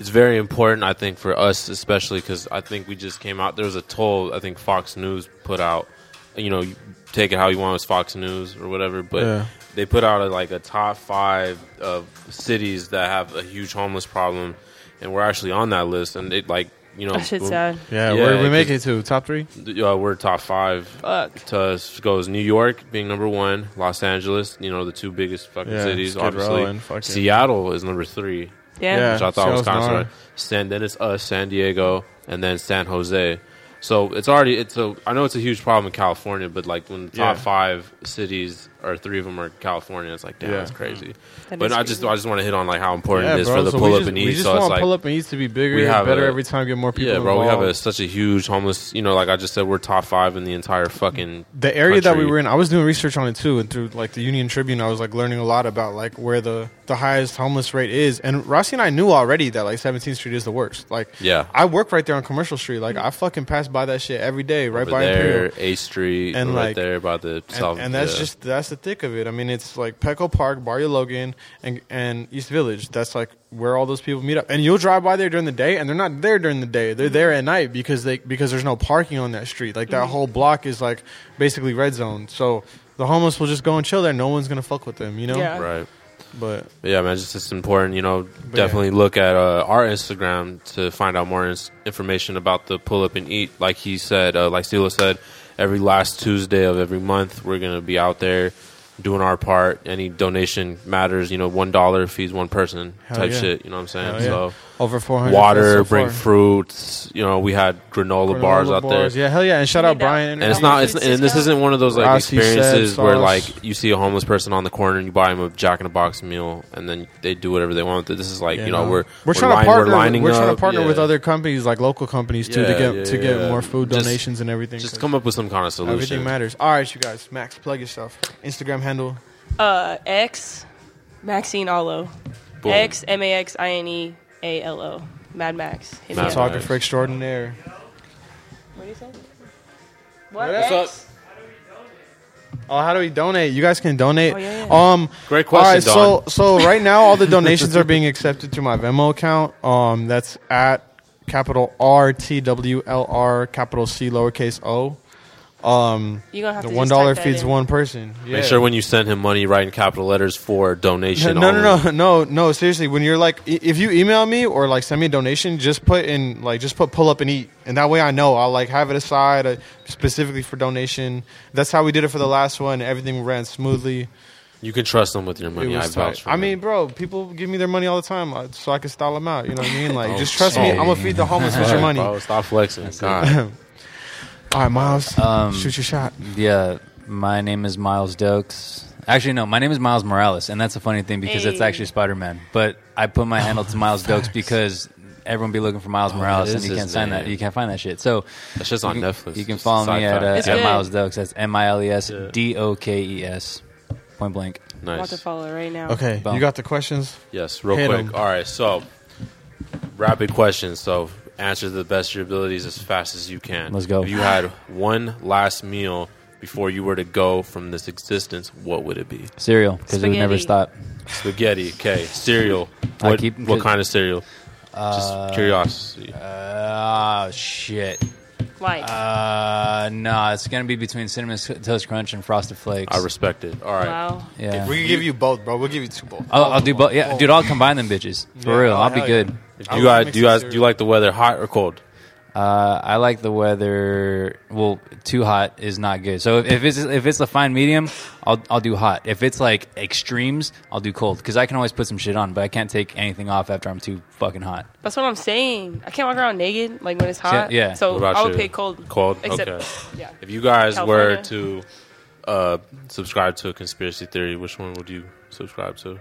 It's very important, I think, for us, especially because I think we just came out. There was a toll I think Fox News put out. You know, you take it how you want with Fox News or whatever, but Yeah. they put out a, like a top five of cities that have a huge homeless problem, and we're actually on that list. And it like you know, That shit's sad. yeah, Yeah, where did we 'cause- make it to top three? uh, we're top five. Fuck. To us goes New York being number one, Los Angeles, you know the two biggest fucking Yeah, cities, obviously. and Seattle is number three, Yeah. Yeah. which I thought was Seattle's kind of San, then it's us, uh, San Diego, and then San Jose. So it's already it's a I know it's a huge problem in California, but like when the top Yeah. five cities or three of them are California, it's like damn, Yeah. that's mm-hmm. crazy. That but is I just crazy. I just want to hit on like how important Yeah, it is bro, for the so we pull up just- and We eat. just So it's want like pull up and eat to be bigger, we have better a- every time, get more people. yeah, bro, we have a, involved. such a huge homeless. You know, like I just said, we're top five in the entire fucking. the area that we country. were in, I was doing research on it too, and through like the Union Tribune, I was like learning a lot about like where the the highest homeless rate is. And Rossi and I knew already that like 17th Street is the worst. Like, Yeah. I work right there on Commercial Street. Like, I fucking pass by that shit every day, right over by there, Imperial. A Street, And, right like- there by the South. And, and that's yeah. just that's the thick of it. I mean, it's like Petco Park, Barrio Logan, and and East Village. That's like where all those people meet up. And you'll drive by there during the day, and they're not there during the day. They're there at night because they because there's no parking on that street. Like that whole block is like basically red zone. So the homeless will just go and chill there. No one's gonna fuck with them, you know. Yeah. right. But But yeah, man, just it's important. You know, But definitely look at uh, our Instagram to find out more ins- information about the pull up and eat. Like he said, uh, like Stillo said, every last Tuesday of every month, we're gonna be out there doing our part. Any donation matters. You know, one dollar feeds one person Hell type yeah. shit. You know what I'm saying? Hell yeah. So over 400 water, so bring far. fruits. You know, we had granola, Granola bars out bars. there. Yeah, hell yeah! And shout out. Brian. And it's not. It's, and this isn't one of those like Rossi said experiences where like you see a homeless person on the corner and you buy them a Jack in a Box meal and then they do whatever they want with it. This is like Yeah, you know no. we're we're trying line- to partner. We're lining we're up. trying to partner yeah. with other companies, like local companies, too, to get yeah, to get yeah. more food Just- donations and everything. Just come up with some kind of solution. Everything matters. All right, you guys. Max, plug yourself. Instagram handle. Uh, X, Maxine Alo. Boom. X M A X I N E A L O. Mad Max. Hit me Mad up. Max. Photographer extraordinaire. What do you say? What? What's X? Oh, how do we donate? You guys can donate. Oh, yeah, yeah. Um, Great all right, question, so so right now all the donations are being accepted to my Venmo account. Um, that's at capital R T W L R capital C lowercase O. Um, You gonna have the to one just dollar type that feeds in. one person. Yeah. Make sure when you send him money, write in capital letters for donation. No, no, only. no, no, no. Seriously, when you're like, i- if you email me or like send me a donation, just put in like, just put pull up and eat, and that way I know I'll like have it aside uh, specifically for donation. That's how we did it for the last one. Everything ran smoothly. You can trust them with your It money. I was vouch for I them. mean, bro, people give me their money all the time, uh, so I can style them out. You know what I mean? Like, Oh, just trust me. I'm gonna feed the homeless with your money. Bro, stop flexing. God. All right, Miles, Um, shoot your shot. Yeah, my name is Miles Dokes. Actually, no, my name is Miles Morales, and that's a funny thing because it's Hey. actually Spider Man. But I put my handle to Miles Dokes because everyone be looking for Miles Oh, Morales, and you can't find that. You can't find that shit. So That's just you on can, Netflix. You can Just follow me at, uh, at. Miles Dokes. That's M I L E S Yeah. D O K E S. Point blank. I'm about Nice. to follow right now. Okay, Boom. you got the questions. Yes, real Hit quick. 'em. All right, so rapid questions. So answer to the best of your abilities as fast as you can. Let's go. If you had one last meal before you were to go from this existence, what would it be? Cereal because it would never Spaghetti. stop. Spaghetti. Okay. Cereal. I What, keep- what kind of cereal? Uh, Just curiosity. Ah, shit. Like, Uh, no, it's gonna be between cinnamon toast crunch and frosted flakes. I respect it. All right. wow. yeah, We can give you both, bro. We'll give you two both. I'll, I'll do both. Yeah, dude, I'll combine them bitches for Yeah, real. oh, I'll be hell good. yeah. If I you love guys, do you mixing guys, do you like the weather hot or cold? Uh, I like the weather. Well, too hot is not good. So if, if it's if it's a fine medium, I'll I'll do hot. If it's like extremes, I'll do cold because I can always put some shit on, but I can't take anything off after I'm too fucking hot. That's what I'm saying. I can't walk around naked like when it's hot. yeah. So I would you? pick cold. Cold. Except, okay. yeah. If you guys were to uh, subscribe to a conspiracy theory, which one would you subscribe to?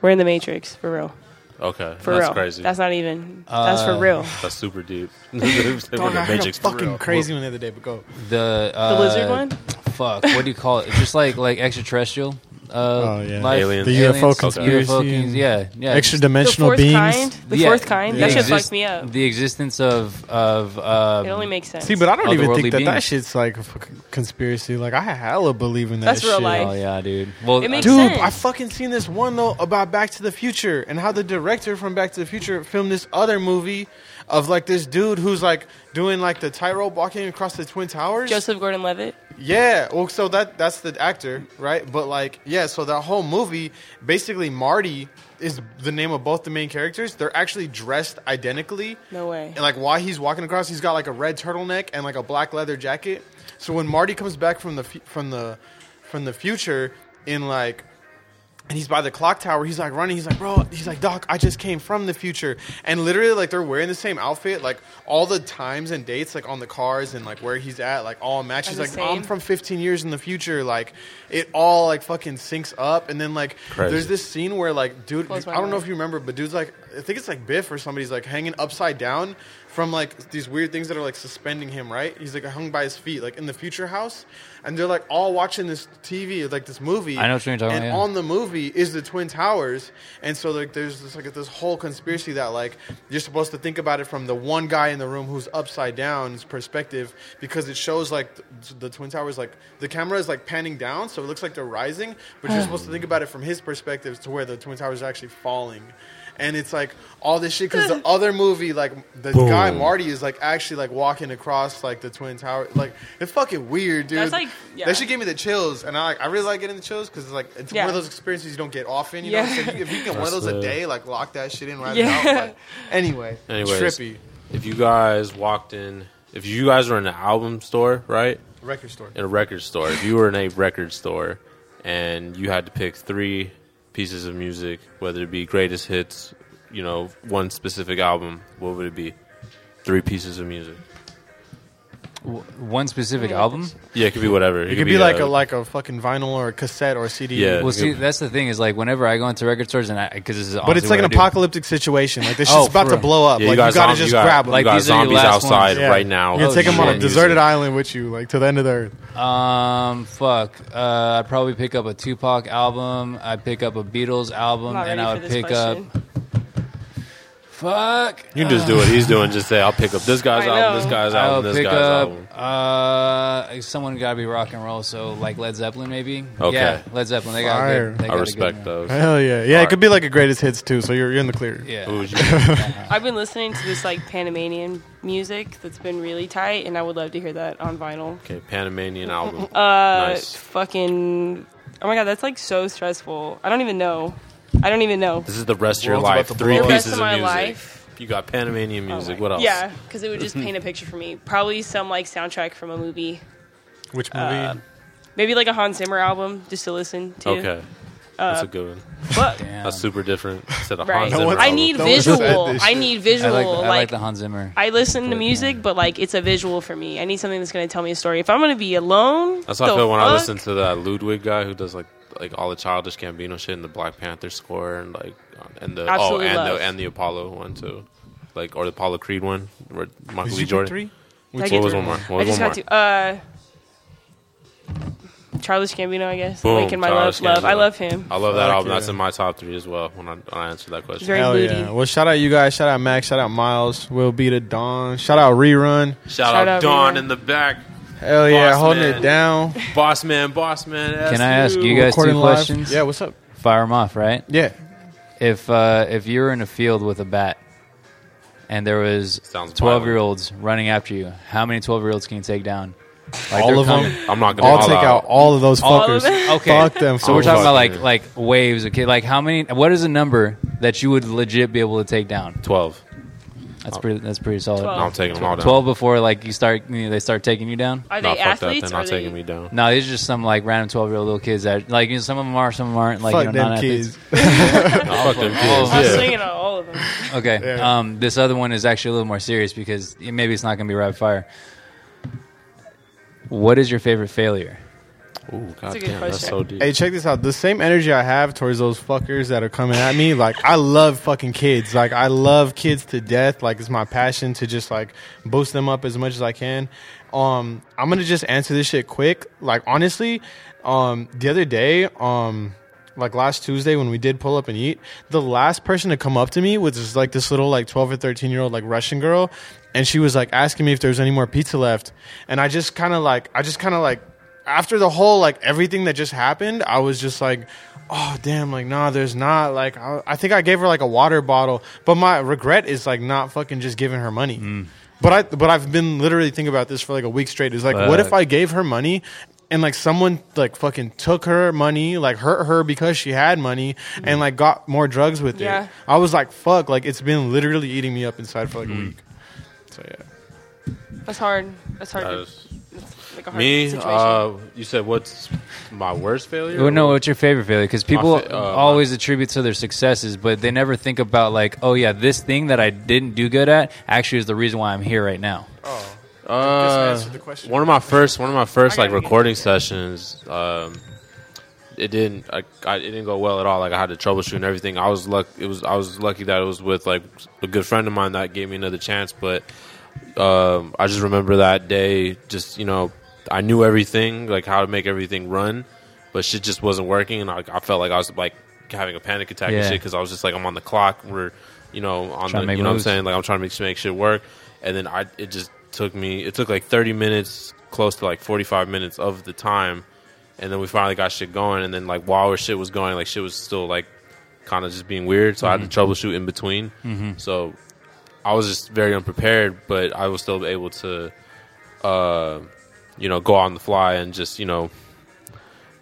We're in the Matrix for real. Okay, For that's real. crazy. That's not even. that's Uh, for real. That's super deep. Dog, I heard a fucking crazy one the other day, but go. The uh, The lizard one. Fuck. What do you call it? Just like like extraterrestrial. Uh, Oh, yeah. life, Aliens. The UFO aliens, conspiracy UFO, and yeah, yeah. Extra The dimensional fourth beings. kind. The Yeah, fourth kind. the That shit exist- fucked me up. The existence of of um, It only makes sense. See, but I don't even think that that beings. shit's like a fucking conspiracy. Like I hella believe in that. That's real shit. life. Oh yeah, dude. Well, It makes Dude, sense. I fucking seen this one though about Back to the Future and how the director from Back to the Future filmed this other movie of like this dude who's like doing like the tightrope walking across the twin towers. Joseph Gordon-Levitt. Yeah, well, so that that's the actor, right? But like, yeah, so that whole movie, basically, Marty is the name of both the main characters. They're actually dressed identically, No way. and like while he's walking across, he's got like a red turtleneck and like a black leather jacket. So when Marty comes back from the from the from the future in like and he's by the clock tower. He's like running. He's like, bro. He's like, Doc. I just came from the future, and literally, like, they're wearing the same outfit. Like all the times and dates, like on the cars and like where he's at, like all match. He's like, same? I'm from 15 years in the future. Like it all like fucking syncs up. And then like, Crazy. there's this scene where like, dude, Blows I don't know if you remember, but dude's like, I think it's like Biff or somebody's like hanging upside down from like these weird things that are like suspending him. Right? He's like hung by his feet, like in the future house, and they're like all watching this TV, like this movie. I know what you're talking and about, yeah. on the movie is the twin towers and so like there's this like this whole conspiracy that like you're supposed to think about it from the one guy in the room who's upside down's perspective because it shows like th- the twin towers like the camera is like panning down so it looks like they're rising but you're supposed to think about it from his perspective to where the twin towers are actually falling and it's like all this shit because the other movie like the Boom. guy marty is like actually like walking across like the twin tower like it's fucking weird dude That's like- yeah. that shit gave me the chills and i like i really like getting the chills because it's like it's Yeah. one of those experiences you don't get often. You Yeah. know, so if you, if you get one of That's those a day, like lock that shit in right Yeah. now. But anyway, Anyways. trippy If you guys walked in, if you guys were in an album store, right? record store. In a record store, if you were in a record store and you had to pick three pieces of music, whether it be greatest hits, you know, one specific album, what would it be? Three pieces of music. W- one specific album. Yeah, it could be whatever. It could be like a like a fucking vinyl or a cassette or a CD. Yeah. Well, see, that's the thing is like whenever I go into record stores and I because this is But honestly it's like what an I do. apocalyptic situation. Like this Oh, shit's about to real. blow up. Yeah, you like got you gotta zombies- just you got- grab them. Like, you got these are your zombies last outside ones. Yeah. right now. You're gonna Oh, take them on a shit. deserted island with you, like to the end of the earth. Um, fuck. Uh, I'd probably pick up a Tupac album. I'd pick up a Beatles album, not and ready I for would this pick question. up. Fuck. You can just do what he's doing. Just say, "I'll pick up this guy's I album, know. this guy's I'll album, this pick guy's up. album." Uh, someone got to be rock and roll. So like Led Zeppelin, maybe. Okay. Yeah, Led Zeppelin. They got. Fire. Good, they I got a respect good, those. Hell yeah, yeah. It Alright. could be like a greatest hits too. So you're you're in the clear. Yeah. Who would you? I've been listening to this like Panamanian music that's been really tight, and I would love to hear that on vinyl. Okay, Panamanian album. Uh, Nice. fucking. Oh my god, that's like so stressful. I don't even know. I don't even know. This is the rest of your World's about life. to Three blow The up. rest pieces of my music. life. You got Panamanian Oh music. my- what else? Yeah, because it would just paint a picture for me. Probably some like soundtrack from a movie. Which movie? Uh, Maybe like a Hans Zimmer album just to listen to. Okay. That's a good one. But Damn. That's super different. Instead of right, Hans Zimmer one's- I album. need No one said visual. this I shit. need I visual. like, I like like the Hans Zimmer. I listen to music, yeah. but like it's a visual for me. I need something that's going to tell me a story. If I'm going to be alone, That's how I the feel when I fuck? listen to that Ludwig guy who does like like all the childish Gambino shit and the Black Panther score and like and the Absolutely oh and love. the and the Apollo one too, like or the Apollo Creed one where Michael Did B. you pick Jordan. three? I What get was one more? What I was just one got more? to. Uh, Charles Gambino, I guess. Boom, Awaken my Childish love, love. I love him. I love that Fuck album. yeah. That's in my top three as well. When I, when I answer that question. Very Hell moody. yeah. Well, shout out you guys. Shout out Max. Shout out Miles. Will be the Dawn. Shout out Rerun. Shout, Shout out, out Dawn Rerun. in the back. Hell yeah, Boss holding man. it down. Boss man, boss man. Can I ask you guys two Recording live. questions? Yeah, what's up? Fire them off, right? Yeah. If uh, if you were in a field with a bat and there was Sounds twelve year olds running after you, how many twelve year olds can you take down? Like, all they're of coming- them. I'm not gonna I'll all take out all of those All of fuckers. them? Okay. Fuck them. So we're talking about like like waves. Okay, like how many? What is a number that you would legit be able to take down? Twelve. That's pretty. That's pretty solid. Twelve. No, I'm taking them all down. Twelve before like you start, you know, they start taking you down. Are No, they fuck that. athletes? They're or not are they... taking me down. No, these are just some like random twelve year old little kids that like you know, some of them are, some of them aren't. Like Fuck you know, them non-athletes. kids. No, fuck them kids. I was Yeah. swinging on all of them. Okay. Yeah. Um, this other one is actually a little more serious because maybe it's not going to be rapid fire. What is your favorite failure? Ooh, a good goddamn, that's question. so deep. Hey, check this out. The same energy I have towards those fuckers that are coming at me, like I love fucking kids. Like I love kids to death. Like it's my passion to just like boost them up as much as I can. Um, I'm gonna just answer this shit quick. Like honestly, um, the other day, um, like last Tuesday when we did pull up and eat, the last person to come up to me was just like this little like 12 or 13 year old like Russian girl, and she was like asking me if there was any more pizza left, and I just kind of like I just kind of like after the whole like everything that just happened, I was just like, oh damn, like nah, there's not like I, I think I gave her like a water bottle, but my regret is like not fucking just giving her money. Mm. But I but I've been literally thinking about this for like a week straight. It's like, what if I gave her money? And like someone like fucking took her money, like hurt her because she had money, and mm. like got more drugs with Yeah. it. I was like, "Fuck!" Like it's been literally eating me up inside for like a mm. week. So yeah, That's hard. That's hard. That to- is- it's like a hard Me, situation. uh, you said what's my worst failure? Well, no, what's your favorite failure? Because people fa- uh, always attribute to their successes, but they never think about like, oh yeah, this thing that I didn't do good at actually is the reason why I'm here right now. Uh, answered the question. one of my first, one of my first like gotta recording sessions. Um, it didn't, I, I, it didn't go well at all. Like I had to troubleshoot and everything. I was luck, it was, I was lucky that it was with like a good friend of mine that gave me another chance. But um, I just remember that day, just you know, I knew everything, like how to make everything run, but shit just wasn't working, and I, I felt like I was like having a panic attack and shit because I was just like I'm on the clock. We're, you know, on Trying the, you know what I'm saying? Like I'm trying to make make shit work, and then I it just took me. It took like 30 minutes, close to like 45 minutes of the time, and then we finally got shit going. And then like while our shit was going, like shit was still like kind of just being weird. So I had to troubleshoot in between. So I was just very unprepared, but I was still able to, uh, you know, go on the fly and just you know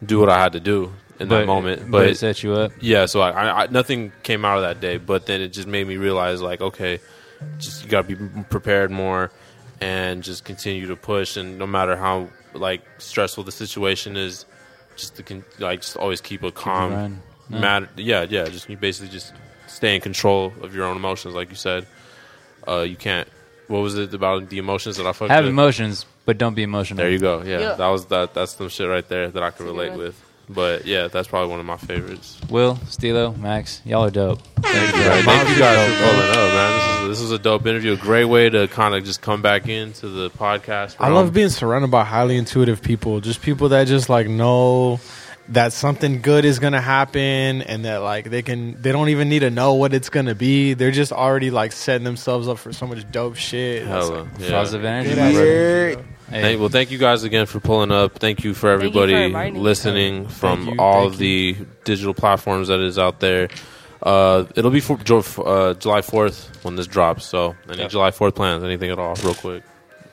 do what I had to do in that moment. but it set you up. Yeah, so I, I, nothing came out of that day, but then it just made me realize like, okay, just you gotta be prepared more and just continue to push, and no matter how like stressful the situation is, just to con- like just always keep a calm. Yeah. matter. Yeah, yeah, just you basically just stay in control of your own emotions, like you said. Uh, you can't. What was it about the emotions that I fucked Have with? emotions, but don't be emotional. There you go. Yeah, Yeah. that was that. That's some shit right there that I can relate with. But yeah, that's probably one of my favorites. Will, Stillo, Max, y'all are dope. Thank you, guys. Thank you guys for pulling up, man. This is this is a dope interview. A great way to kind of just come back into the podcast. I love being surrounded by highly intuitive people. Just people that just like know that something good is gonna happen and that like they can they don't even need to know what it's gonna be. They're just already like setting themselves up for so much dope shit. It's Hella, like, yeah. Positive energy, Good my ass brother. energy. Hey, Thank, well, thank you guys again for pulling up. Thank you for Thank you for everybody me. listening from you, all thank of the digital platforms that is out there. Uh, it'll be for uh, July 4th when this drops. So, any Yep. July 4th plans? Anything at all? Real quick.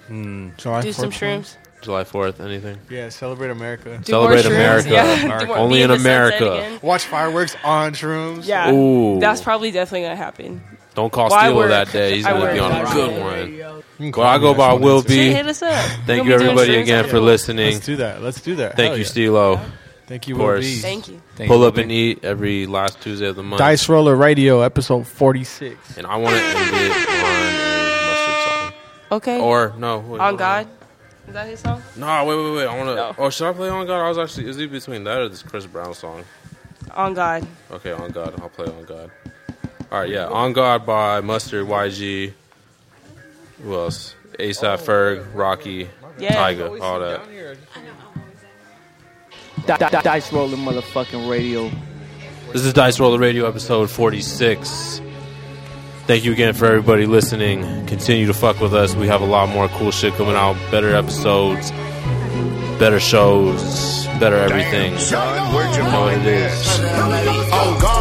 Mm, July Do some 4th. shrooms. July 4th, anything? Yeah, celebrate America. Do Celebrate shrooms. America. Yeah. Do more- Only in America. Watch fireworks on shrooms. Yeah, Ooh. that's probably definitely gonna happen. Don't call Well, I Stillo that day. He's going to be work. on a I good one. You Well, I go by Will one, B. Hit us up. Thank you, everybody, again, for listening. Let's do that. Let's do that. Thank Hell you, yeah. Stillo. Thank you, Of Will. B. Thank you. thank Pull you, up Will and eat every last Tuesday of the month. Dice Roller Radio, episode 46. And I want to end it on a mustard song. Okay. Or, no. wait, oh, on God. Is that his song? No, wait, wait, wait. I want to. No. Oh, should I play On God? I was actually. Is it between that or this Chris Brown song? On God. Okay, On God. I'll play On God. All right, yeah. On God by Mustard, YG. Who else? ASAP Ferg, Rocky, Yeah. Tyga, all that. Di- di- Dice rolling motherfucking radio. This is Dice Roller Radio episode 46. Thank you again for everybody listening. Continue to fuck with us. We have a lot more cool shit coming out. Better episodes, better shows, better everything. Son, where'd you You know what it is. this? On God, your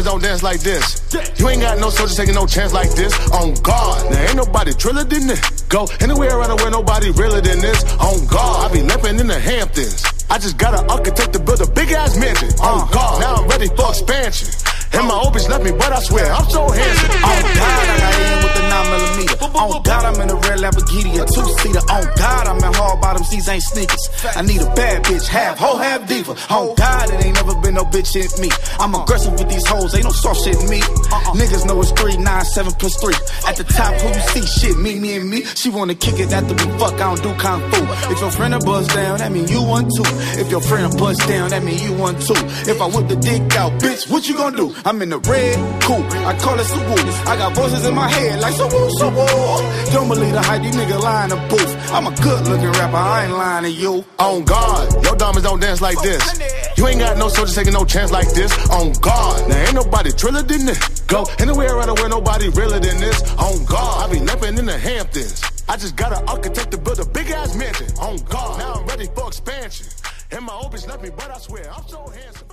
diamonds don't dance like this. You ain't got no soldiers taking no chance like this. On God, now ain't nobody triller than this. Go anywhere around the world, nobody realer than this. On God, I be limping in the Hamptons. I just got an architect to build a big ass mansion. On uh-huh. God, now I'm ready for expansion. And my old bitch left me, but I swear I'm so handsome. On God, I got in with the 9 millimeter. On God, I'm in a red Lamborghini, a two seater. On God, I'm in hard bottoms, these ain't sneakers. I need a bad bitch, half hoe, half diva. On God, it ain't never been no bitch in me. I'm aggressive with these hoes, ain't no soft shit in me. Uh-uh. Niggas know it's three, nine, seven plus three. At the top, who you see? Shit, me, me, and me. She wanna kick it after we fuck, I don't do kung fu. If your friend a buzz down, that mean you one too. If your friend a buzz down, that mean you one too. If I whip the dick out, bitch, what you gonna do? I'm in the red coupe, I call it Subaru. I got voices in my head like so woo, so woo. Don't believe the hype, these niggas in the booth. I'm a good looking rapper, I ain't lying to you. On God, your diamonds don't dance like this. You ain't got no soldiers taking no chance like this. On God, now ain't nobody triller than this. Go anywhere around world, nobody realer than this. On God, I be napping in the Hamptons. I just got an architect to build a big ass mansion. On God, now I'm ready for expansion. And my bitch left me, but I swear I'm so handsome.